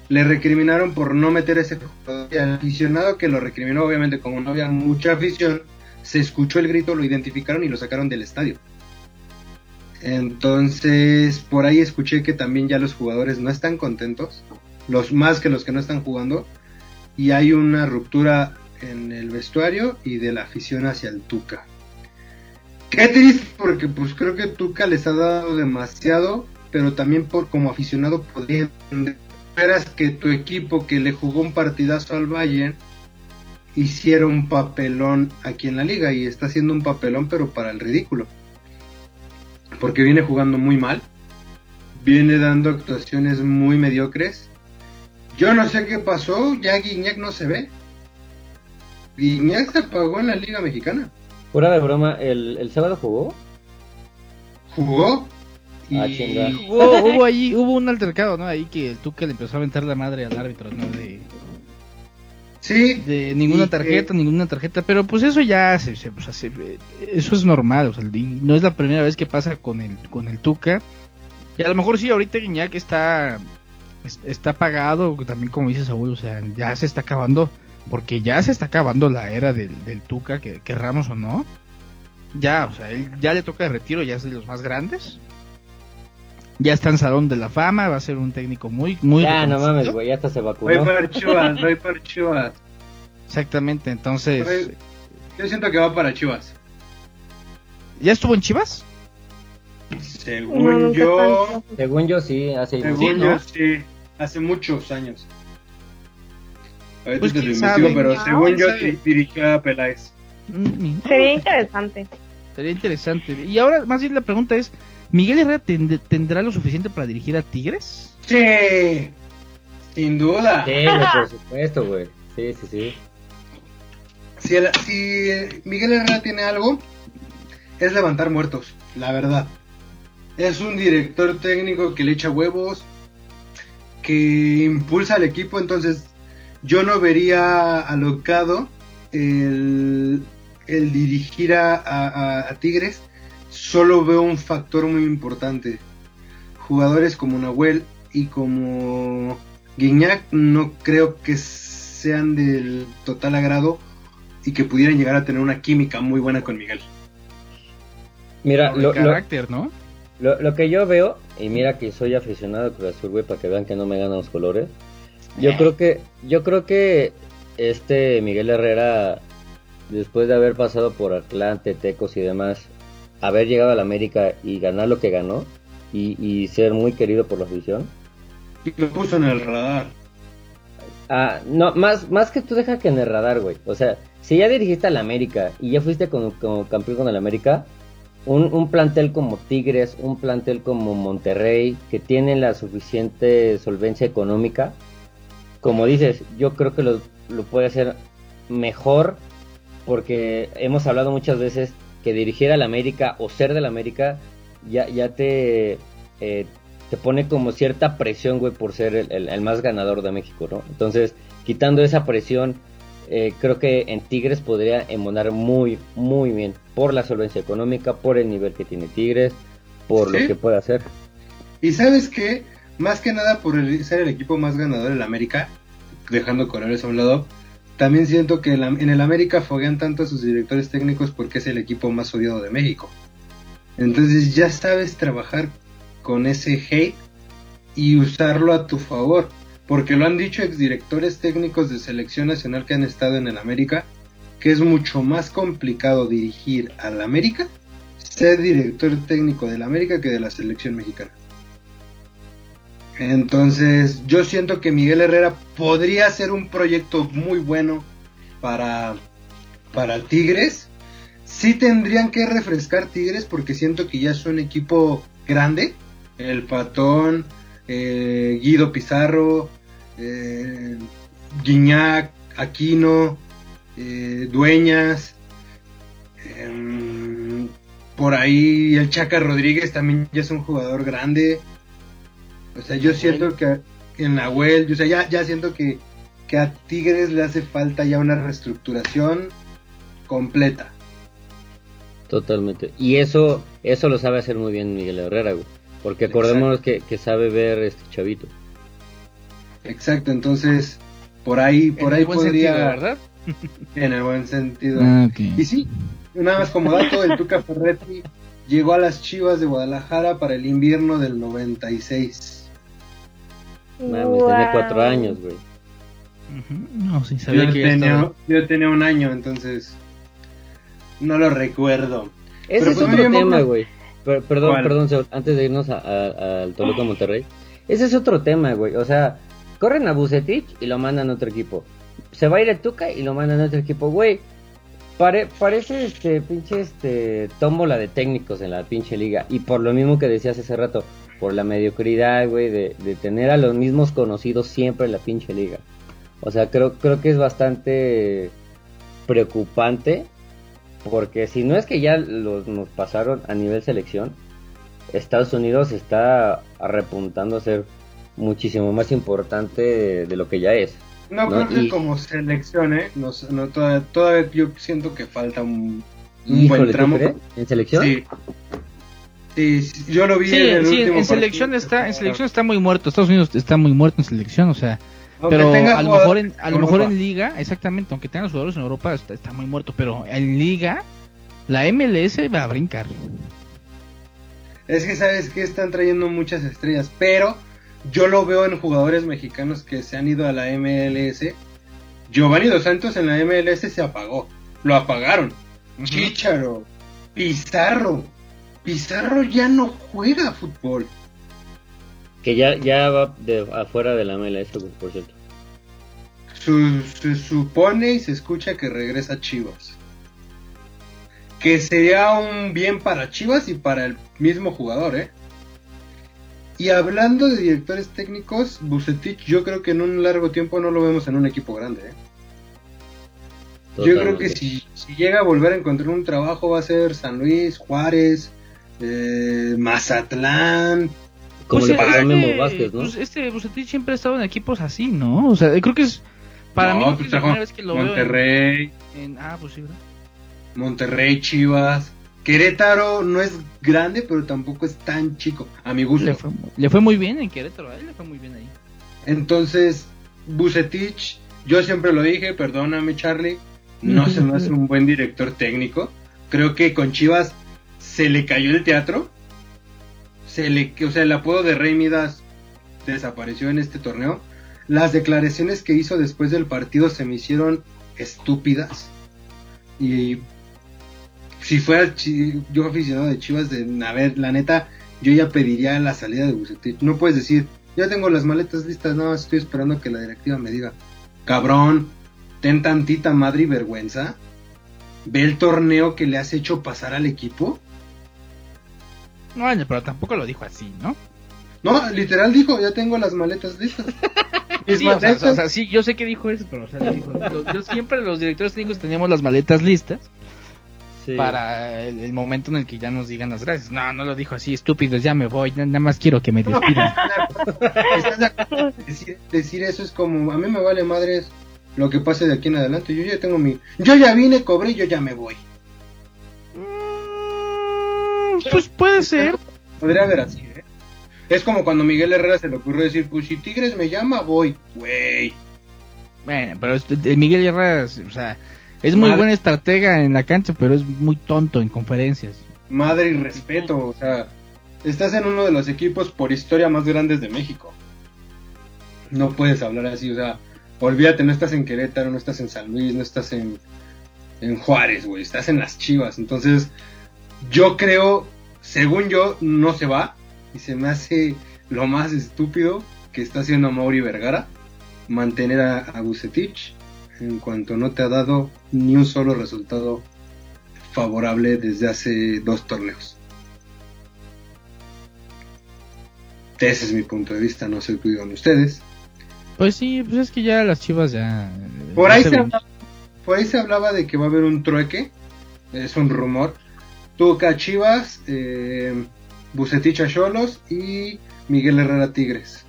Le recriminaron por no meter ese jugador. Y al aficionado que lo recriminó, obviamente, como no había mucha afición, se escuchó el grito, lo identificaron y lo sacaron del estadio. Entonces, por ahí escuché que también ya los jugadores no están contentos, los más que los que no están jugando, y hay una ruptura en el vestuario y de la afición hacia el Tuca. Qué triste porque pues creo que Tuca les ha dado demasiado, pero también por como aficionado podría entender. Esperas que tu equipo que le jugó un partidazo al Bayern hiciera un papelón aquí en la liga y está haciendo un papelón pero para el ridículo. Porque viene jugando muy mal, viene dando actuaciones muy mediocres. Yo no sé qué pasó, ya Guiñac no se ve. Guiñac se apagó en la Liga Mexicana. Fuera de broma, ¿el, el sábado jugó? Jugó Ah, chinga. Hubo, hubo ahí, hubo un altercado, ¿no? Ahí que el Tuca le empezó a aventar la madre al árbitro, ¿no? De, sí, de ninguna tarjeta, eh, ninguna tarjeta, pero pues eso ya se, se- o sea, se- eso es normal, o sea, no es la primera vez que pasa con el con el Tuca. Y a lo mejor sí ahorita Guiñac está es- está apagado, también como dice Saúl, o sea, ya se está acabando porque ya se está acabando la era del, del Tuca, que querramos o no. Ya, o sea, él ya le toca de retiro, ya es de los más grandes. Ya está en Salón de la Fama, va a ser un técnico muy muy ya, no mames, güey, ya hasta se voy vacunó. para Chivas, voy para Chivas. Exactamente, entonces Voy- Yo siento que va para Chivas. ¿Ya estuvo en Chivas? Según No, yo, tanto. Según yo, sí, hace según Sí, ¿no? yo sí, hace muchos años. Ahorita Pues, te lo quién investigo, pero ¿no? según ¿Quién yo sabe? di- dirigió a Peláez. Mm, Sería interesante. Sería interesante. Y ahora, más bien la pregunta es, ¿Miguel Herrera tend- tendrá lo suficiente para dirigir a Tigres? Sí, sin duda. Sí, por supuesto, güey. Sí, sí, sí. Si, el- si Miguel Herrera tiene algo, es levantar muertos, la verdad. Es un director técnico que le echa huevos, que impulsa al equipo, entonces yo no vería alocado el, el dirigir a, a- a Tigres. Solo veo un factor muy importante. Jugadores como Nahuel y como Guiñac no creo que sean del total agrado y que pudieran llegar a tener una química muy buena con Miguel. Mira, lo, lo, carácter, ¿no? lo- lo que yo veo, y mira que soy aficionado a Cruz Azul, güey, para que vean que no me ganan los colores. Yo Eh. creo que, yo creo que este Miguel Herrera, después de haber pasado por Atlante, Tecos y demás, haber llegado a la América y ganar lo que ganó, y, y ser muy querido por la afición, Y lo puso en el radar. Ah, no, más, más que tú deja que en el radar, güey. O sea, si ya dirigiste al América y ya fuiste como, como campeón con el América, un, un plantel como Tigres, un plantel como Monterrey, que tienen la suficiente solvencia económica, como dices, yo creo que lo, lo puede hacer mejor porque hemos hablado muchas veces que dirigir al América o ser del América ya, ya te, eh, te pone como cierta presión, güey, por ser el, el- el más ganador de México, ¿no? Entonces, quitando esa presión, eh, creo que en Tigres podría embonar muy, muy bien por la solvencia económica, por el nivel que tiene Tigres, por Sí. lo que puede hacer. Y sabes qué, más que nada por el- ser el equipo más ganador la América, dejando colores a un lado, también siento que en, el América foguean tanto a sus directores técnicos porque es el equipo más odiado de México. Entonces ya sabes trabajar con ese hate y usarlo a tu favor. Porque lo han dicho exdirectores técnicos de selección nacional que han estado en el América, que es mucho más complicado dirigir al América, ser director técnico del América que de la selección mexicana. Entonces, yo siento que Miguel Herrera podría ser un proyecto muy bueno para, para Tigres. Sí tendrían que refrescar Tigres porque siento que ya es un equipo grande. El Patón, eh, Guido Pizarro, eh, Guiñac, Aquino, eh, Dueñas. em, por ahí el Chaca Rodríguez también ya es un jugador grande. O sea, yo siento que en Nahuel, o sea, ya, ya siento que, que a Tigres le hace falta ya una reestructuración completa. Totalmente. Y eso, eso lo sabe hacer muy bien Miguel Herrera, güey. Porque acordémonos que, que sabe ver este chavito. Exacto, entonces por ahí, por En ahí el buen podría, sentido, ¿verdad? en el buen sentido. Ah, ok. Y sí, nada más como dato, el Tuca Ferretti llegó a las Chivas de Guadalajara para el invierno del 96. Mames, tenía cuatro años, güey. No, sí, sabía Yo que tenía, estaba- yo tenía un año, entonces no lo recuerdo. Ese Pero es pues otro tema, güey. Per- perdón, ¿Cuál? perdón, antes de irnos al Toluca Monterrey. Ese es otro tema, güey. O sea, corren a Bucetich y lo mandan a otro equipo. Se va a ir a Tuca y lo mandan a otro equipo, güey. Pare- parece este pinche este tómbola de técnicos en la pinche liga. Y por lo mismo que decías hace rato, por la mediocridad, güey, de, de tener a los mismos conocidos siempre en la pinche liga. O sea, creo, creo que es bastante preocupante. Porque si no es que ya los, nos pasaron a nivel selección, Estados Unidos está repuntando a ser muchísimo más importante de, de lo que ya es. No, No, creo que y- como selección, ¿eh? No, no, todavía, todavía yo siento que falta un, un Híjole, buen ¿tú tramo. ¿En selección? Sí. Sí, yo lo vi Sí, en el sí, último en selección partido. está, en selección está muy muerto. Estados Unidos está muy muerto en selección, o sea, Aunque pero a lo mejor en, a lo mejor en liga, exactamente, aunque tengan jugadores en Europa está, está muy muerto, pero en liga la MLS va a brincar. Es que sabes que están trayendo muchas estrellas, pero yo lo veo en jugadores mexicanos que se han ido a la MLS. Giovanni Dos Santos en la MLS se apagó, lo apagaron. Chicharo, Pizarro, Pizarro ya no juega fútbol. Que ya, ya va de, afuera de la MLS, güey, por cierto. Su- se supone y se escucha que regresa a Chivas. Que sería un bien para Chivas y para el mismo jugador, ¿eh? Y hablando de directores técnicos, Bucetich yo creo que en un largo tiempo no lo vemos en un equipo grande, ¿eh? Yo creo que si, si llega a volver a encontrar un trabajo va a ser San Luis, Juárez, eh, Mazatlán. Como Pues, le pasó a este- Memo Vázquez, ¿no? pues, este Bucetich siempre ha estado en equipos así, ¿no? O sea, creo que es para No, mí pues que es la trajo primera vez que lo veo en- Monterrey, en, ah, pues sí, ¿verdad? Monterrey, Chivas. Querétaro no es grande, pero tampoco es tan chico, a mi gusto. Le fue, le fue muy bien en Querétaro, a él le fue muy bien ahí. Entonces, Bucetich Yo siempre lo dije, perdóname Charlie, no se me hace un buen director técnico. Creo que con Chivas se le cayó el teatro. Se le, o sea, el apodo de Rey Midas desapareció en este torneo. Las declaraciones que hizo después del partido se me hicieron estúpidas. Y si fuera yo aficionado de Chivas, de a ver, la neta, yo ya pediría la salida de Bucetich. No puedes decir, ya tengo las maletas listas, no, estoy esperando que la directiva me diga, cabrón, ten tantita madre y vergüenza. Ve el torneo que le has hecho pasar al equipo. No, pero tampoco lo dijo así, ¿no? No, literal dijo, ya tengo las maletas listas. sí, o sea, sí, yo sé que dijo eso, pero o sea, dijo, yo, siempre los directores técnicos teníamos las maletas listas para el, momento en el que ya nos digan las gracias. No, no lo dijo así, estúpidos, ya me voy, nada más quiero que me despidan. decir, decir, eso es como, a mí me vale madres lo que pase de aquí en adelante, yo ya tengo mi... Yo ya vine, cobré, yo ya me voy. Mm, pues puede ser. Podría haber así, ¿eh? Es como cuando Miguel Herrera se le ocurrió decir, pues si Tigres me llama, voy. Güey. Bueno, pero este, Miguel Herrera, o sea, es muy buena estratega en la cancha, pero es muy tonto en conferencias. Madre y respeto, o sea, estás en uno de los equipos por historia más grandes de México. No puedes hablar así, o sea, olvídate, no estás en Querétaro, no estás en San Luis, no estás en, en Juárez, güey, estás en las Chivas. Entonces, yo creo, según yo, no se va y se me hace lo más estúpido que está haciendo Mauri Vergara mantener a, a Bucetich en cuanto no te ha dado ni un solo resultado favorable desde hace dos torneos. Ese es mi punto de vista, no sé qué digan ustedes. Pues sí, pues es que ya las chivas ya... Por ahí, se, hablaba, por ahí se hablaba de que va a haber un trueque, es un rumor. Tuca Chivas, eh, Bucetich Cholos y Miguel Herrera Tigres.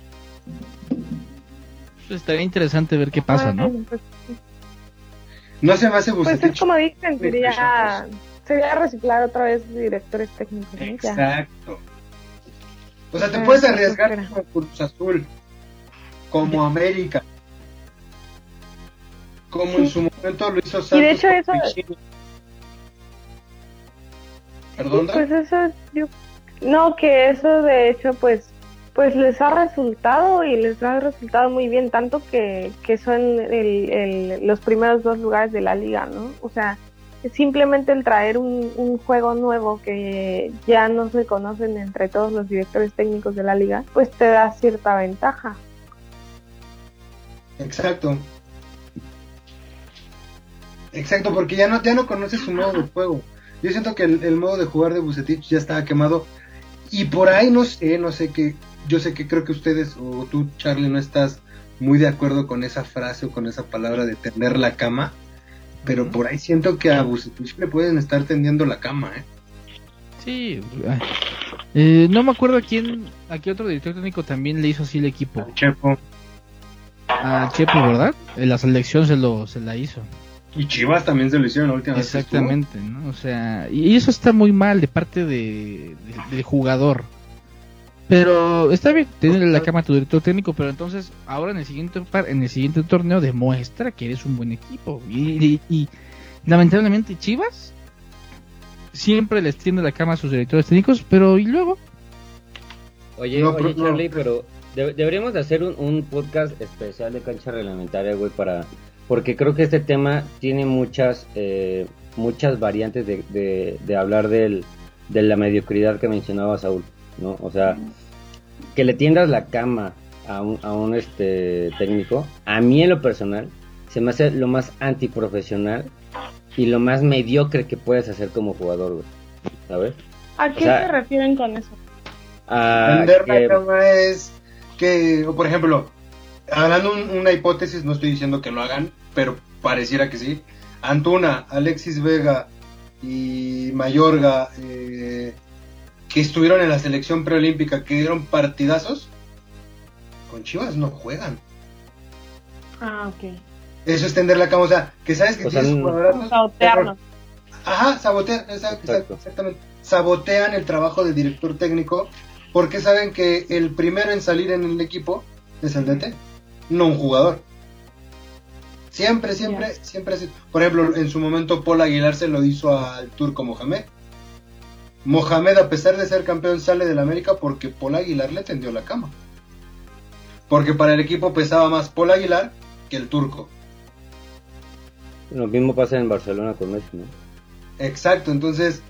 Pues estaría interesante ver qué pasa, ¿no? Pues, no se me hace Pues es como dicen, sería, sería reciclar otra vez directores técnicos. Exacto. O sea, te puedes arriesgar como Cruz Azul, como América, como en su momento lo hizo Santos. Y de hecho eso... ¿Perdón? Pues eso, yo... no, que eso de hecho pues pues les ha resultado y les ha resultado muy bien, tanto que, que son el, los primeros dos lugares de la liga, ¿no? O sea, simplemente el traer un, un, juego nuevo que ya no se conocen entre todos los directores técnicos de la liga, pues te da cierta ventaja. Exacto. Exacto, porque ya no, ya no conoces su modo de juego. Yo siento que el, el modo de jugar de Bucetich ya estaba quemado. Y por ahí no sé, no sé qué, yo sé que creo que ustedes o tú, Charlie, no estás muy de acuerdo con esa frase o con esa palabra de tender la cama, pero por ahí siento que a Bucetich le pueden estar tendiendo la cama, ¿eh? Sí, eh, no me acuerdo a quién, a qué otro director técnico también le hizo así el equipo. A Chepo. A Chepo, ¿verdad? En la selección se lo se la hizo. Y Chivas también se lo hicieron la última Exactamente, vez. Exactamente, ¿no? O sea, y eso está muy mal de parte de, del jugador. Pero está bien tener la cama a tu director técnico, pero entonces ahora en el siguiente en el siguiente torneo demuestra que eres un buen equipo. Y, lamentablemente Chivas siempre les tiende la cama a sus directores técnicos, pero ¿y luego? Oye, oye Charlie, pero deberíamos de hacer un, podcast especial de cancha reglamentaria, güey, para porque creo que este tema tiene muchas eh, muchas variantes de, de hablar del, de la mediocridad que mencionaba Saúl. ¿no? O sea, que le tiendas la cama a un, a un este técnico, a mí en lo personal, se me hace lo más antiprofesional y lo más mediocre que puedes hacer como jugador, güey. ¿Sabes? ¿A qué se refieren con eso? A la cama es que, por ejemplo, hablando una hipótesis, no estoy diciendo que lo hagan, pero pareciera que sí. Antuna, Alexis Vega y Mayorga, eh, que estuvieron en la selección preolímpica, que dieron partidazos, con Chivas no juegan. Ah, ok. Eso es tender la cama, o sea, que sabes que tienes jugadores. Sabotearnos. Ajá, sabotean, exactamente. Sabotean el trabajo del director técnico porque saben que el primero en salir en el equipo es el DT, no un jugador. Siempre, siempre, siempre. así. Por ejemplo, en su momento Paul Aguilar se lo hizo al turco Mohamed. Mohamed, a pesar de ser campeón, sale del América porque Paul Aguilar le tendió la cama. Porque para el equipo pesaba más Paul Aguilar que el turco. Lo mismo pasa en Barcelona con Messi, ¿no? Exacto, entonces,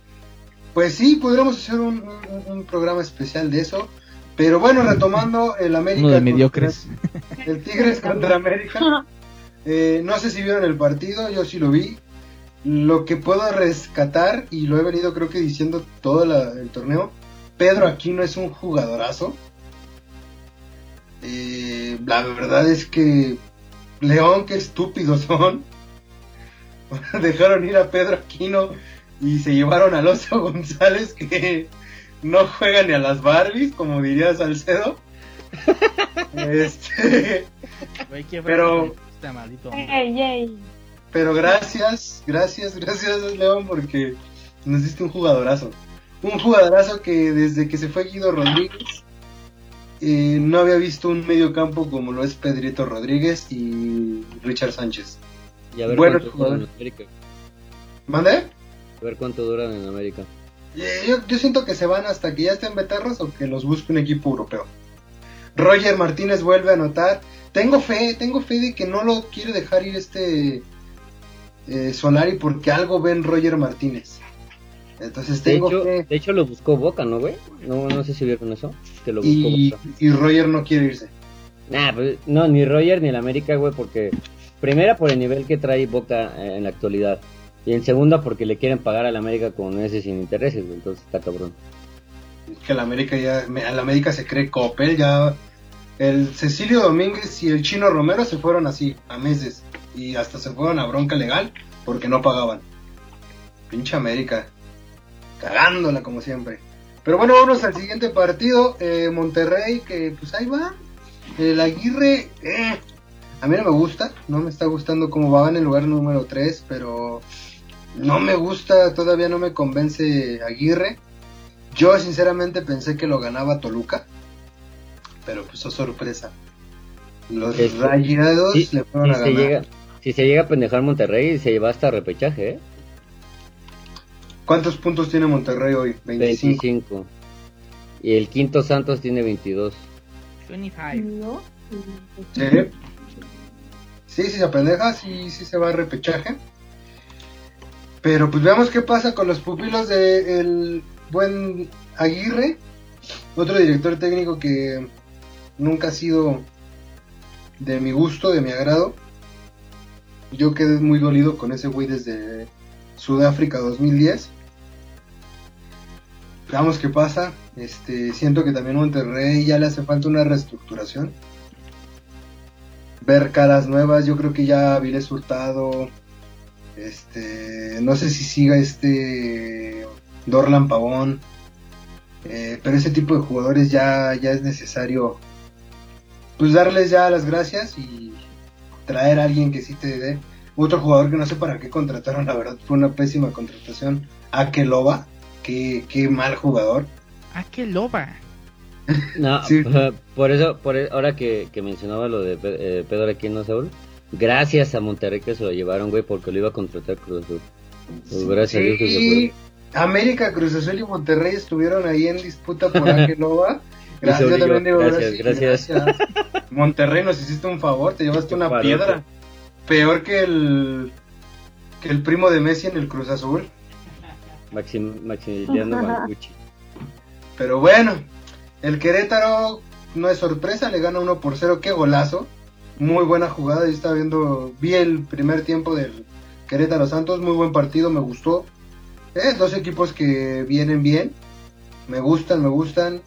pues sí, podríamos hacer un, un- un programa especial de eso. Pero bueno, retomando el América. Uno de contra- mediocres. El Tigres contra América. Eh, no sé si vieron el partido, yo sí lo vi. Lo que puedo rescatar, y lo he venido creo que diciendo todo la- el torneo, Pedro Aquino es un jugadorazo. Eh, la verdad es que León, qué estúpidos son. Dejaron ir a Pedro Aquino y se llevaron al Oso González que no juega ni a las Barbies, como diría Salcedo. este, Güey, ¿qué fue Pero-? Este maldito. Ey, ey. Pero gracias, gracias, gracias León porque nos diste un jugadorazo. Un jugadorazo que desde que se fue Guido Rodríguez eh, no había visto un medio campo como lo es Pedrito Rodríguez y Richard Sánchez. Y a ver Bueno, cuánto duran jugador. en América. ¿Mande? A ver cuánto duran en América. Eh, Yo, yo siento que se van hasta que ya estén betarros o que los busque un equipo europeo. Roger Martínez vuelve a anotar. Tengo fe, tengo fe de que no lo quiere dejar ir este eh, Solari porque algo ve en Roger Martínez. Entonces De tengo hecho, fe. de hecho lo buscó Boca, ¿no, güey? No, no sé si vieron eso. Que lo buscó Y, Boca. y Roger no quiere irse. Nah, pues, no, ni Roger ni el América, güey, porque primera por el nivel que trae Boca eh, en la actualidad. Y en segunda porque le quieren pagar al América con meses sin intereses. Entonces está cabrón. Es que el América ya, al América se cree Coppel, ya el Cecilio Domínguez y el Chino Romero se fueron así, a meses, y hasta se fueron a bronca legal porque no pagaban. Pinche América, cagándola como siempre. Pero bueno, vamos al siguiente partido, eh, Monterrey, que pues ahí va. El Aguirre, eh, a mí no me gusta, no me está gustando cómo va en el lugar número 3, pero no me gusta, todavía no me convence Aguirre. Yo sinceramente pensé que lo ganaba Toluca, pero pues oh sorpresa. Los Este, rayados Sí, le fueron si, a se ganar. llega, si se llega a pendejar Monterrey, se lleva hasta repechaje, ¿eh? ¿Cuántos puntos tiene Monterrey hoy? 25. 25. Y el quinto Santos tiene 22. 25. ¿No? Sí. Sí, sí se apendeja, sí, sí se va a repechaje. Pero pues veamos qué pasa con los pupilos de el buen Aguirre, otro director técnico que nunca ha sido de mi gusto, de mi agrado. Yo quedé muy dolido con ese güey desde Sudáfrica 2010. Veamos qué pasa. Este, siento que también Monterrey ya le hace falta una reestructuración ver caras nuevas. Yo creo que ya Viles Hurtado, este, no sé si siga este Dorlan Pavón, eh, pero ese tipo de jugadores ya, ya es necesario, pues darles ya las gracias y traer a alguien que sí te dé. Otro jugador que no sé para qué contrataron, la verdad fue una pésima contratación. Akeloba, qué, qué mal jugador. Ah, qué loba. No, Sí. por eso, por e- ahora que, que mencionaba lo de eh, Pedro Aquino, Saúl, gracias a Monterrey que se lo llevaron, güey, porque lo iba a contratar Cruz Azul. Pues gracias a Dios que se Sí, fue. América, Cruz Azul y Monterrey estuvieron ahí en disputa por Akeloba. Gracias, yo también digo Gracias, gracias. gracias. Monterrey nos hiciste un favor, te llevaste una piedra. Peor que el que el primo de Messi en el Cruz Azul. Maxim- Maximiliano Mancucci. Pero bueno, el Querétaro no es sorpresa, le gana 1 por 0, qué golazo. Muy buena jugada, yo estaba viendo, vi el primer tiempo del Querétaro Santos, muy buen partido, me gustó. Eh, dos equipos que vienen bien, me gustan, me gustan.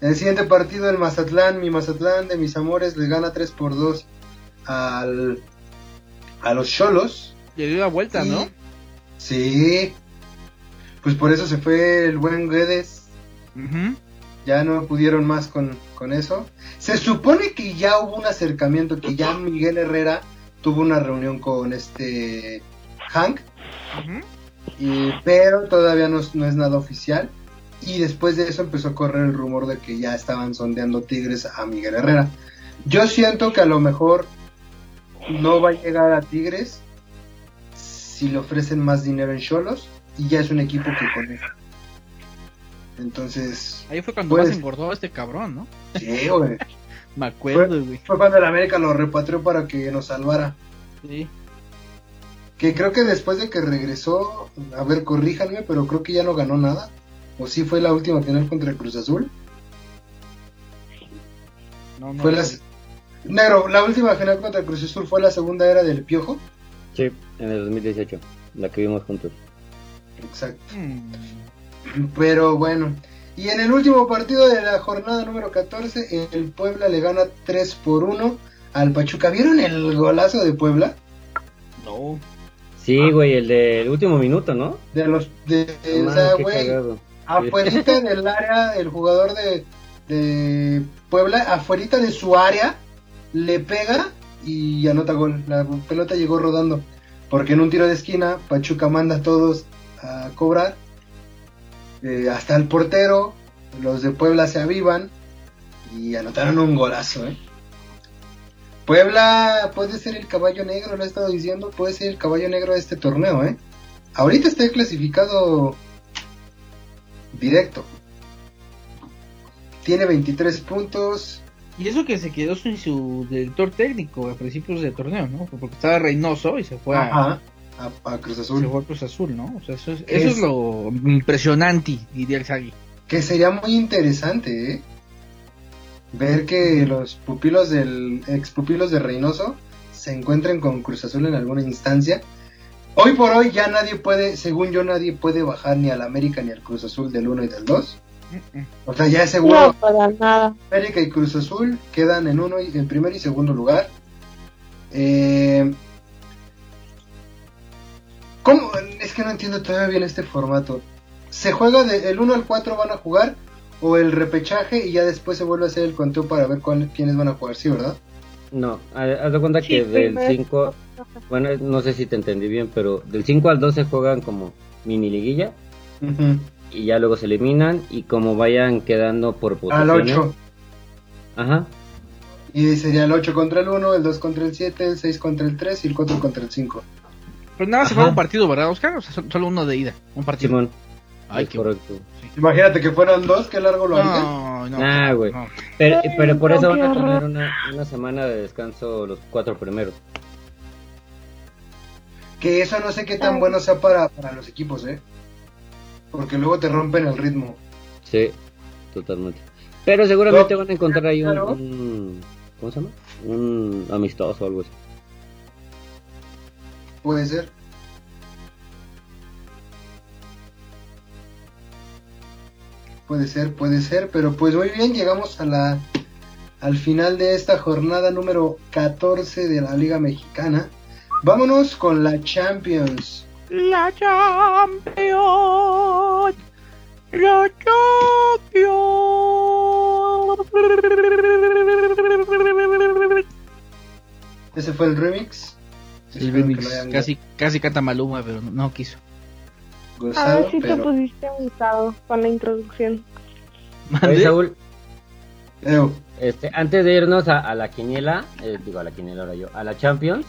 El siguiente partido, el Mazatlán, mi Mazatlán de mis amores, le gana 3 por 2 al, a los Cholos. Le dio la vuelta, Y- ¿no? Sí. Pues por eso se fue el buen Guedes. Ya no pudieron más con, con eso. Se supone que ya hubo un acercamiento, que ya Miguel Herrera tuvo una reunión con este Hank, y, pero todavía no, es- no es nada oficial. Y después de eso empezó a correr el rumor de que ya estaban sondeando Tigres a Miguel Herrera. Yo siento que a lo mejor no va a llegar a Tigres si le ofrecen más dinero en Cholos y ya es un equipo que conoce. Entonces, Ahí fue cuando Pues- más engordó este cabrón, ¿no? sí, güey. Me acuerdo, güey. Fue cuando el América lo repatrió para que nos salvara. Sí. Que creo que después de que regresó, a ver, corríjanme, pero creo que ya no ganó nada. O sí fue la última final contra el Cruz Azul. No, no, Fue no. Negro, la última final contra el Cruz Azul fue la segunda era del Piojo. Sí, en el 2018, la que vimos juntos. Exacto. Mm. Pero bueno. Y en el último partido de la jornada número 14, el Puebla le gana 3 por 1 al Pachuca. ¿Vieron el golazo de Puebla? No. Sí, güey, el del último minuto, ¿no? De los. De, o sea, güey. cagado. afuerita del área, el jugador de, de Puebla, afuerita de su área, le pega y anota gol. La pelota llegó rodando. Porque en un tiro de esquina, Pachuca manda a todos a cobrar. Eh, hasta el portero, los de Puebla se avivan y anotaron un golazo. ¿eh? Puebla puede ser el caballo negro, lo he estado diciendo, puede ser el caballo negro de este torneo. ¿eh? Ahorita está clasificado directo. Tiene 23 puntos. Y eso que se quedó sin su director técnico a principios del torneo, ¿no? Porque estaba Reynoso y se fue Ajá, a, a Cruz se Azul. fue a Cruz Azul, ¿no? O sea, eso es, ¿Qué eso es? es lo impresionante, diría el Sagui. Que sería muy interesante, ¿eh? Ver que los pupilos del ex pupilos de Reynoso se encuentren con Cruz Azul en alguna instancia. Hoy por hoy ya nadie puede, según yo, nadie puede bajar ni al América ni al Cruz Azul del 1 y del 2. Mm, mm. O sea, ya es seguro. No, para nada. América y Cruz Azul quedan en uno y en primer y segundo lugar. Eh, ¿Cómo? Es que no entiendo todavía bien este formato. ¿Se juega de el 1 al 4 van a jugar o el repechaje y ya después se vuelve a hacer el conteo para ver cuál, quiénes van a jugar? Sí, ¿verdad? No, ha- haz de cuenta Sí, que del primero. 5, bueno, no sé si te entendí bien, pero del 5 al 12 juegan como mini liguilla y ya luego se eliminan y como vayan quedando por Al posiciones. 8. Ajá. Y sería el 8 contra el 1, el 2 contra el 7, el 6 contra el 3 y el 4 contra el 5. Pero nada, se Ajá. fue un partido, ¿verdad, Oscar? O sea, sol- solo uno de ida. Un partido. Simón. Ay, es qué correcto. Imagínate que fueran dos, qué largo lo harían. No, no. Ah, güey. no. Pero, pero por eso van a tener una, una semana de descanso los cuatro primeros. Que eso no sé qué tan Ay. bueno sea para, para los equipos, ¿eh? Porque luego te rompen el ritmo. Sí, totalmente. Pero seguramente No, van a encontrar ahí un, un- ¿Cómo se llama? Un amistoso o algo así. Puede ser. Puede ser, puede ser, pero pues muy bien, llegamos a la al final de esta jornada número 14 de la Liga Mexicana. Vámonos con la Champions. La Champions. La Champions. Ese fue el remix. El remix. Casi, casi canta Maluma, pero no, no quiso. A ver si te pusiste abusado con la introducción. Oye. Saúl, este, antes de irnos a, a la quiniela, eh, digo a la quiniela ahora yo, a la Champions,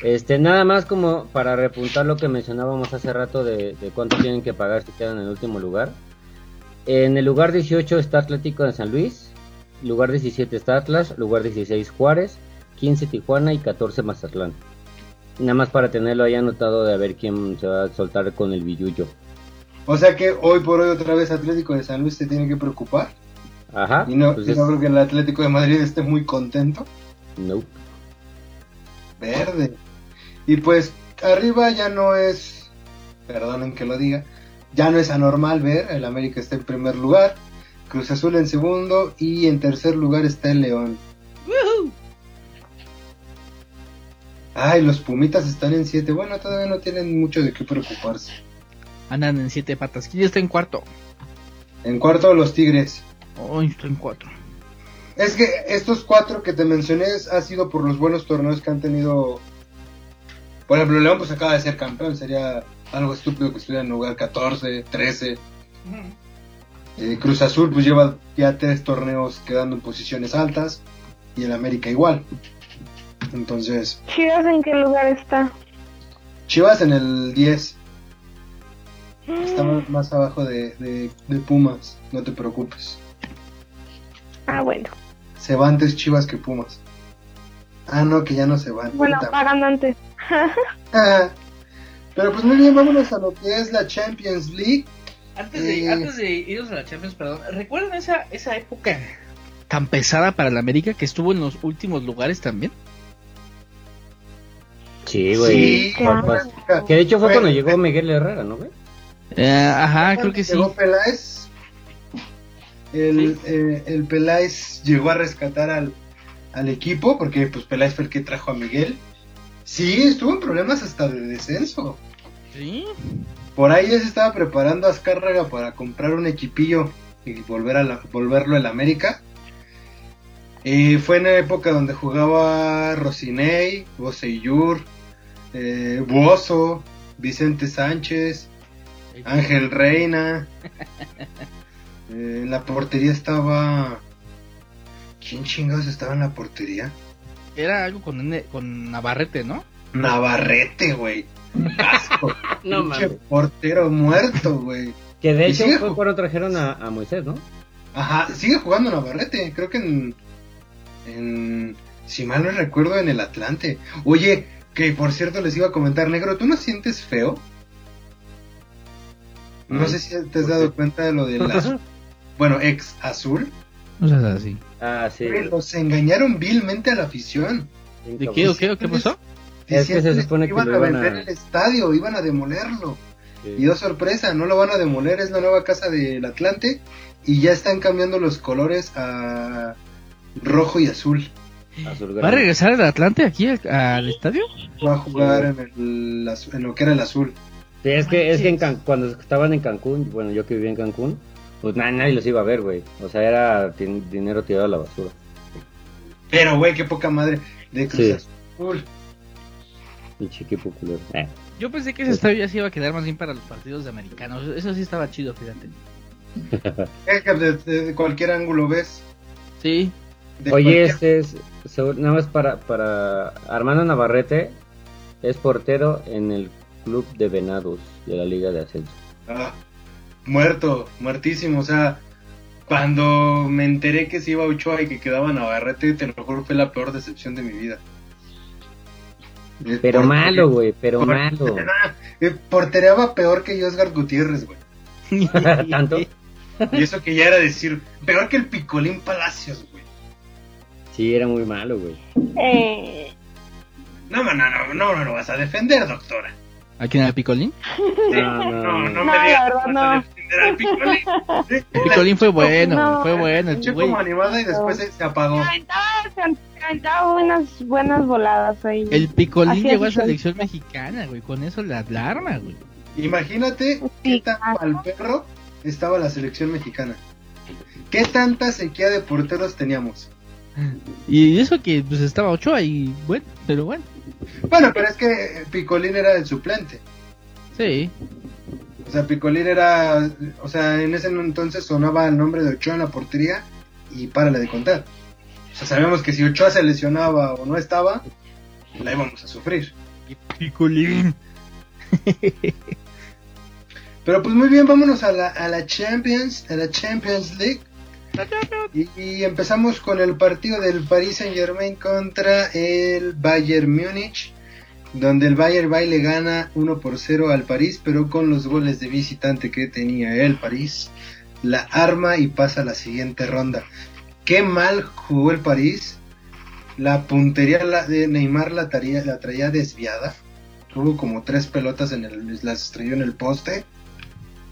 este, nada más como para repuntar lo que mencionábamos hace rato de, de cuánto tienen que pagar si quedan en el último lugar. En el lugar 18 está Atlético de San Luis, lugar 17 está Atlas, lugar 16 Juárez, 15 Tijuana y 14 Mazatlán. Nada más para tenerlo ahí anotado de a ver quién se va a soltar con el billuyo. O sea que hoy por hoy otra vez Atlético de San Luis se tiene que preocupar. Ajá. Y no, pues y es- no creo que el Atlético de Madrid esté muy contento. nope. Verde. Y pues arriba ya no es, perdonen que lo diga, ya no es anormal ver, el América está en primer lugar, Cruz Azul en segundo y en tercer lugar está el León. Ay, los Pumitas están en siete. Bueno, todavía no tienen mucho de qué preocuparse. Andan en siete patas. ¿Quién está en cuarto? En cuarto, los Tigres. Hoy está en cuatro. Es que estos cuatro que te mencioné ha sido por los buenos torneos que han tenido. Por ejemplo, León pues acaba de ser campeón. Sería algo estúpido que estuviera en lugar 14, 13. Eh, Cruz Azul pues lleva ya tres torneos quedando en posiciones altas. Y el América igual. Entonces, Chivas, ¿en qué lugar está? Chivas en el 10. Está más, abajo de, de- de Pumas, no te preocupes. Ah, bueno. Se va antes Chivas que Pumas. Ah, no, que ya no se van. Bueno, pagan antes. Ah, Pero pues muy bien, vámonos a lo que es la Champions League. Antes de, Eh. antes de irnos a la Champions, perdón, ¿recuerdan esa, esa época tan pesada para el América que estuvo en los últimos lugares también? Sí, güey. Sí. Que de hecho fue Fue- cuando llegó Miguel Herrera, ¿no, güey? Eh, ajá, creo que sí. Llegó Peláez. El, eh, el Peláez llegó a rescatar al, al equipo porque pues Peláez fue el que trajo a Miguel. Sí, estuvo en problemas hasta de descenso. Sí. Por ahí ya se estaba preparando Azcárraga para comprar un equipillo y volver a la- volverlo al América. Eh, fue en la época donde jugaba Rocinei, Boseyur, eh, Buoso, Vicente Sánchez, Ángel Reina. Eh, en la portería estaba. ¿Quién chingados estaba en la portería? Era algo con, con Navarrete, ¿no? Navarrete, güey. Asco. No Pinche mames. portero muerto, güey. Que de hecho fue cuando trajeron a, a Moisés, ¿no? Ajá, sigue jugando Navarrete. Creo que en. en si mal no recuerdo, en el Atlante. Oye, que por cierto les iba a comentar, negro, ¿tú no sientes feo? No sé si te has dado cuenta de lo del azul. Bueno, ex azul. O sea, así. Ah, sí. Los engañaron vilmente a la afición. ¿De qué o qué o qué pasó? Es que se Diciéndoles supone que iban lo a iban a- vender el estadio, iban a demolerlo. Sí. Y oh sorpresa, no lo van a demoler, es la nueva casa del Atlante y ya están cambiando los colores a rojo y azul. ¿Va a regresar el Atlante aquí al, al estadio? Va a jugar en, el, en lo que era el azul. Sí, es que, es que en Can- cuando estaban en Cancún, bueno, yo que vivía en Cancún, pues na- nadie los iba a ver, güey. O sea, era tin- dinero tirado a la basura. Pero güey, qué poca madre de Cruz Sí. Azul. Pinche equipo culero. Eh. Yo pensé que ese estadio ya se iba a quedar más bien para los partidos de americanos. Eso sí estaba chido, fíjate. Es que de, de cualquier ángulo ves. Sí. de Oye, cualquier- este es, nada más para, para Armando Navarrete, es portero en el club de Venados de la Liga de Ascenso. Ah, muerto, muertísimo. O sea, cuando me enteré que se iba a Ochoa y que quedaba Navarrete, te lo juro, fue la peor decepción de mi vida. Pero malo, güey, pero por- malo. Eh, Portereaba peor que Oscar Gutiérrez, güey. ¿Tanto? Y eso que ya era decir, peor que el Picolín Palacios, güey. Sí, era muy malo, güey. Eh, No, no, no, no, no, no lo vas a defender, doctora. ¿A quién era Picolín? No, No, no, no, No, me digas a no. defender al Picolín. El Picolín fue bueno, No. fue bueno. Güey. como animada y después se, se apagó. se aventaba, se aventaba buenas, buenas voladas ahí. El Picolín llegó a selección mexicana, güey. Con eso la alarma, güey. Imagínate qué Sí, tan al perro estaba la selección mexicana. ¿Qué tanta sequía de porteros teníamos? Y eso que pues estaba Ochoa y bueno, pero bueno. Bueno, pero es que Picolín era el suplente. Sí. O sea, Picolín era. O sea, en ese entonces sonaba el nombre de Ochoa en la portería y párale de contar. O sea, sabemos que si Ochoa se lesionaba o no estaba, la íbamos a sufrir. Picolín. Pero pues muy bien, vámonos a la, a la Champions, a la Champions League. Y, empezamos con el partido del Paris Saint Germain contra el Bayern Múnich, donde el Bayern va y le gana 1 por 0 al París, pero con los goles de visitante que tenía el París, la arma y pasa a la siguiente ronda. Qué mal jugó el París. La puntería de Neymar la, la traía desviada. Tuvo como tres pelotas en el, las estrelló en el poste.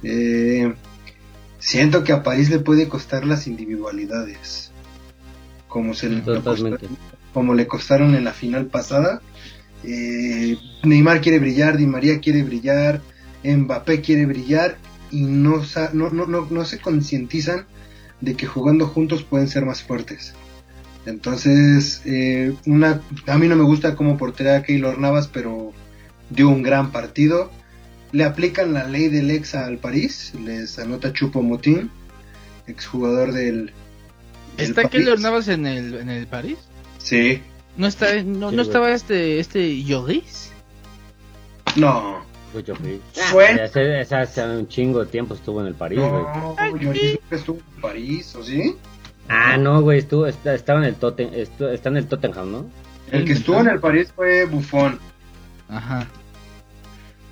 Eh, siento que a París le puede costar las individualidades. Como se le Totalmente. como le costaron en la final pasada. Eh, Neymar quiere brillar, Di María quiere brillar, Mbappé quiere brillar y no, no, no, no, no se concientizan de que jugando juntos pueden ser más fuertes. Entonces, eh, una, a mí no me gusta cómo portería a Keylor Navas, pero dio un gran partido. Le aplican la ley del ex al París, les anota Chupo Motín, exjugador del... del ¿Está París. Keylor Navas en el, en el París? Sí, ¿No, está, no, no estaba este, este Lloris? No. Fue. Fue- Hace, hace- hace un chingo de tiempo estuvo en el París, güey. No, Lloris nunca estuvo en París, ¿o sí? Ah, no, güey, estuvo, está, estaba en el Totten, está en el Tottenham, ¿no? El que estuvo en el París fue Buffon. Ajá.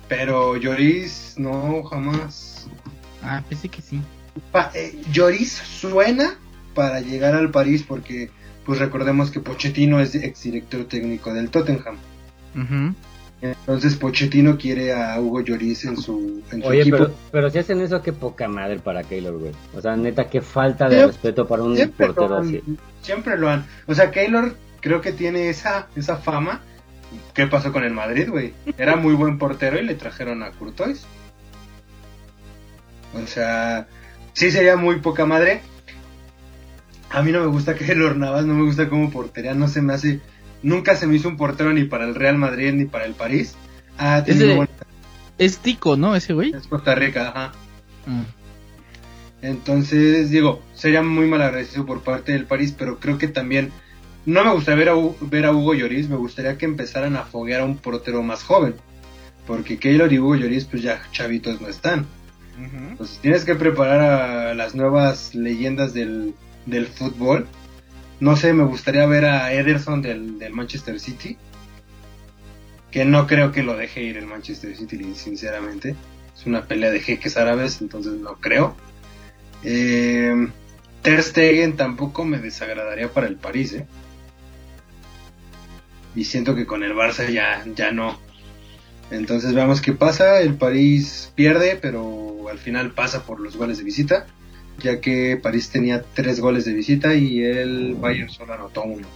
Pero Lloris, no, jamás. Ah, pensé que sí. Pa- eh, Lloris suena para llegar al París porque, pues recordemos que Pochettino es exdirector técnico del Tottenham. Entonces Pochettino quiere a Hugo Lloris en su, en su Oye, equipo. pero, pero si hacen eso, qué poca madre para Keylor, güey. O sea, neta, qué falta de Siempre- respeto para un Siempre lo, portero han, así. siempre lo han. O sea, Keylor creo que tiene esa, esa fama. ¿Qué pasó con el Madrid, güey? Era muy buen portero y le trajeron a Courtois. O sea, sí sería muy poca madre. A mí no me gusta Keylor Navas, no me gusta como portería, no se me hace... Nunca se me hizo un portero ni para el Real Madrid ni para el París. Ah, Es de- buena- Es Tico, ¿no? Ese güey. es Costa Rica, ajá. Ah. Entonces, digo, sería muy mal agradecido por parte del París, pero creo que también no me gustaría ver a, ver a Hugo Lloris, me gustaría que empezaran a foguear a un portero más joven, porque Keylor y Hugo Lloris pues ya chavitos no están. Entonces tienes que preparar a las nuevas leyendas del, del fútbol. No sé, me gustaría ver a Ederson del, del Manchester City, que no creo que lo deje ir el Manchester City, sinceramente. Es una pelea de jeques árabes, entonces no creo. Eh, Ter Stegen tampoco me desagradaría para el París, ¿eh? Y siento que con el Barça ya, ya no. Entonces veamos qué pasa. El París pierde, pero al final pasa por los goles de visita, ya que París tenía tres goles de visita y el Bayern solo anotó uno.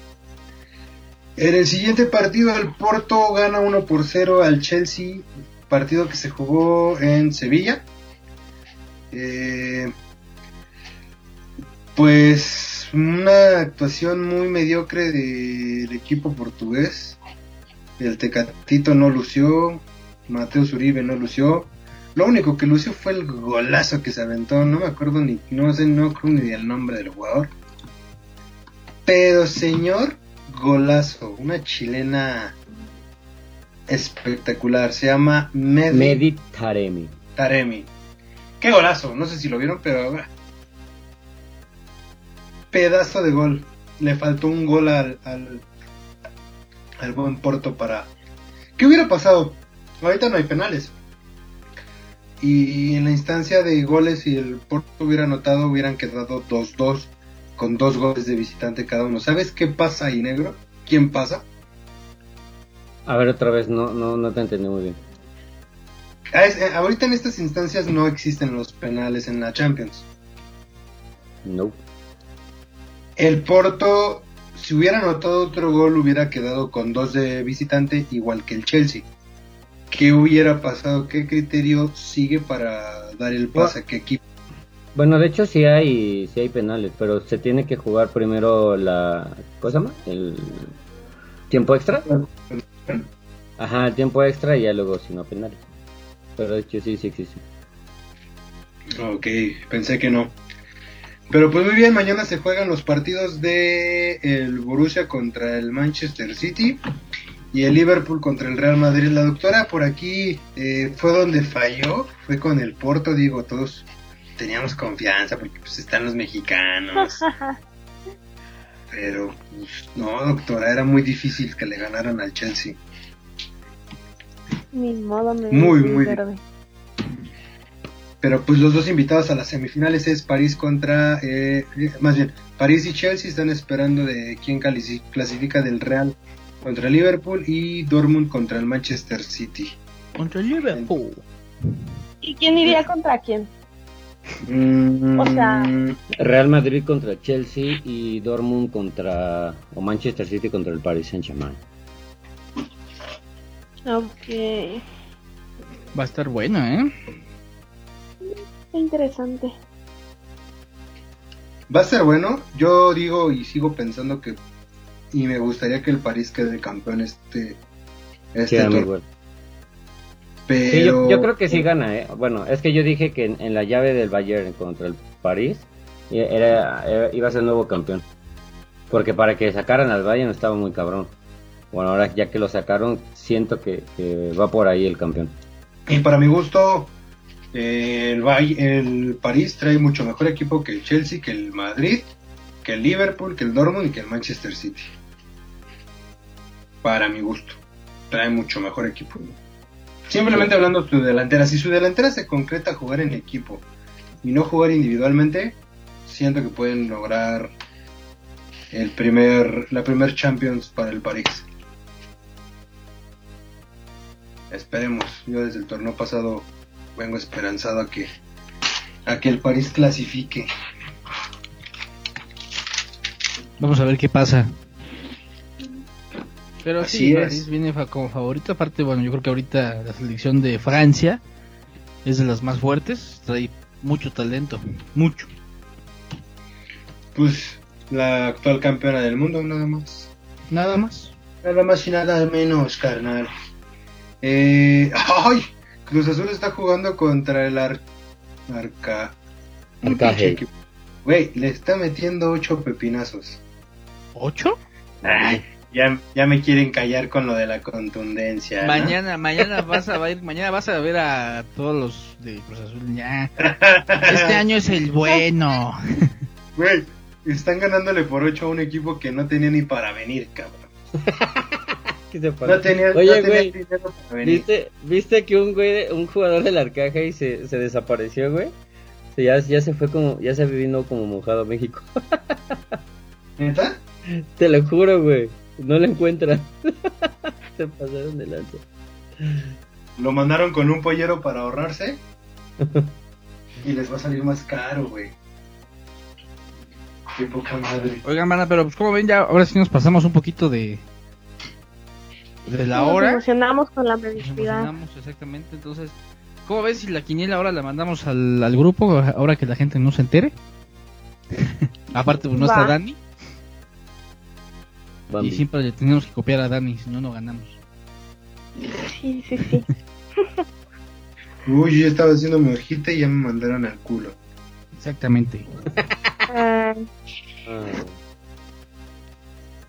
En el siguiente partido, el Porto gana 1 por 0 al Chelsea, partido que se jugó en Sevilla. Eh, pues una actuación muy mediocre del equipo portugués. El Tecatito no lució, Mateo Uribe no lució. Lo único que lució fue el golazo que se aventó. No me acuerdo ni, no sé, no creo ni del nombre del jugador. Pero señor, golazo. Una chilena espectacular. Se llama Medi, Medi Taremi. Taremi. Qué golazo. No sé si lo vieron, pero... Pedazo de gol. Le faltó un gol al, al, al buen Porto para... ¿Qué hubiera pasado? Ahorita no hay penales. Y en la instancia de goles, si el Porto hubiera anotado, hubieran quedado 2-2 con dos goles de visitante cada uno. ¿Sabes qué pasa ahí, negro? ¿Quién pasa? A ver, otra vez, no, no, no te entendí muy bien. Es- eh, ahorita en estas instancias no existen los penales en la Champions. No. El Porto, si hubiera anotado otro gol, hubiera quedado con dos de visitante, igual que el Chelsea. ¿Qué hubiera pasado? ¿Qué criterio sigue para dar el pase a qué equipo? Bueno, de hecho sí hay, sí hay penales, pero se tiene que jugar primero la... ¿Cómo se llama? El tiempo extra. Ajá, el tiempo extra y ya luego si no penales. Pero de hecho sí, sí existe. Ok, pensé que no. Pero pues muy bien, mañana se juegan los partidos de el Borussia contra el Manchester City y el Liverpool contra el Real Madrid. La doctora por aquí eh, fue donde falló, fue con el Porto, digo, todos teníamos confianza porque pues están los mexicanos. Pero pues, no, doctora, era muy difícil que le ganaran al Chelsea. Ni modo, me Muy, muy verde. Pero pues los dos invitados a las semifinales es París contra, eh, más bien, París y Chelsea están esperando de quién clasifica del Real contra Liverpool y Dortmund contra el Manchester City. Contra el Liverpool. ¿Y quién iría contra quién? Mm, O sea- Real Madrid contra Chelsea y Dortmund contra... o Manchester City contra el Paris Saint Germain. Ok. Va a estar bueno, ¿eh? Qué interesante. va a ser bueno. Yo digo y sigo pensando que y me gustaría que el París quede campeón este este. Pero Sí, yo, yo creo que sí gana, ¿eh? Bueno, es que yo dije que en, en la llave del Bayern contra el París era, era- iba a ser nuevo campeón. Porque para que sacaran al Bayern estaba muy cabrón. bueno, ahora ya que lo sacaron, siento que, que va por ahí el campeón. Y para mi gusto, el, Bay- el París trae mucho mejor equipo que el Chelsea, que el Madrid, que el Liverpool, que el Dortmund y que el Manchester City. Para mi gusto, trae mucho mejor equipo. Simplemente hablando de su delantera, si su delantera se concreta jugar en equipo y no jugar individualmente, siento que pueden lograr el primer, la primer Champions para el París. Esperemos. Yo desde el torneo pasado vengo esperanzado a que a que el París clasifique. Vamos a ver qué pasa. Pero Así sí, es. París viene como favorito. Aparte, bueno, yo creo que ahorita la selección de Francia es de las más fuertes. Trae mucho talento, mucho. Pues la actual campeona del mundo, nada más. Nada más. Nada más y nada menos, carnal. Eh, ¡Ay! Cruz Azul está jugando contra el Ar- Arca. Arcaje. Güey, le está metiendo ocho pepinazos. ¿Ocho? Ay, ya, ya me quieren callar con lo de la contundencia. ¿no? Mañana, mañana vas a ir, mañana vas a ver a todos los de Cruz Azul ya. Este año es el bueno. Güey, están ganándole por ocho a un equipo que no tenía ni para venir, cabrón. ¿Qué te No tenía, Oye, no tenía güey, dinero para venir. ¿Viste, ¿Viste que un güey, de- un jugador del Arcaje se, se desapareció, güey? O sea, ya, ya se fue como, ya se vino como mojado a México. ¿Neta? Te lo juro, güey. No lo encuentran. se pasaron de lanza. Lo mandaron con un pollero para ahorrarse. y les va a salir más caro, güey. Qué poca madre. Oigan, banda, pero pues como ven ya, ahora sí nos pasamos un poquito de de la Nos hora. emocionamos con la Nos mediocridad. emocionamos, exactamente. Entonces, ¿cómo ves si la quiniela ahora la mandamos al, al grupo, ahora que la gente no se entere? Aparte, pues no está. Dani. Bambi. Y siempre le tenemos que copiar a Dani, si no, no ganamos. Sí, sí, sí. Uy, yo estaba haciendo mi hojita y ya me mandaron al culo. Exactamente. Ah,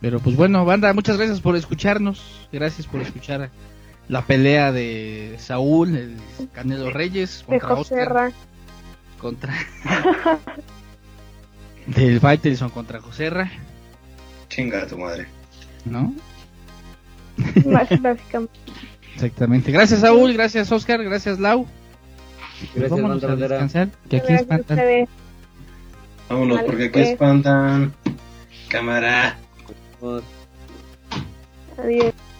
Pero pues bueno, banda, muchas gracias por escucharnos. Gracias por escuchar la pelea de Saúl, el Canelo Reyes de contra José Oscar, Ra. contra del Faitelson contra Joserra, Chinga tu madre. ¿no? Más básicamente. Exactamente. Gracias Saúl, gracias Oscar, gracias Lau. Gracias, Vámonos Banda a descansar, que aquí Gracias a espantan. ustedes. Vámonos, porque aquí pues. espantan. Cámara. Vamos. Adiós.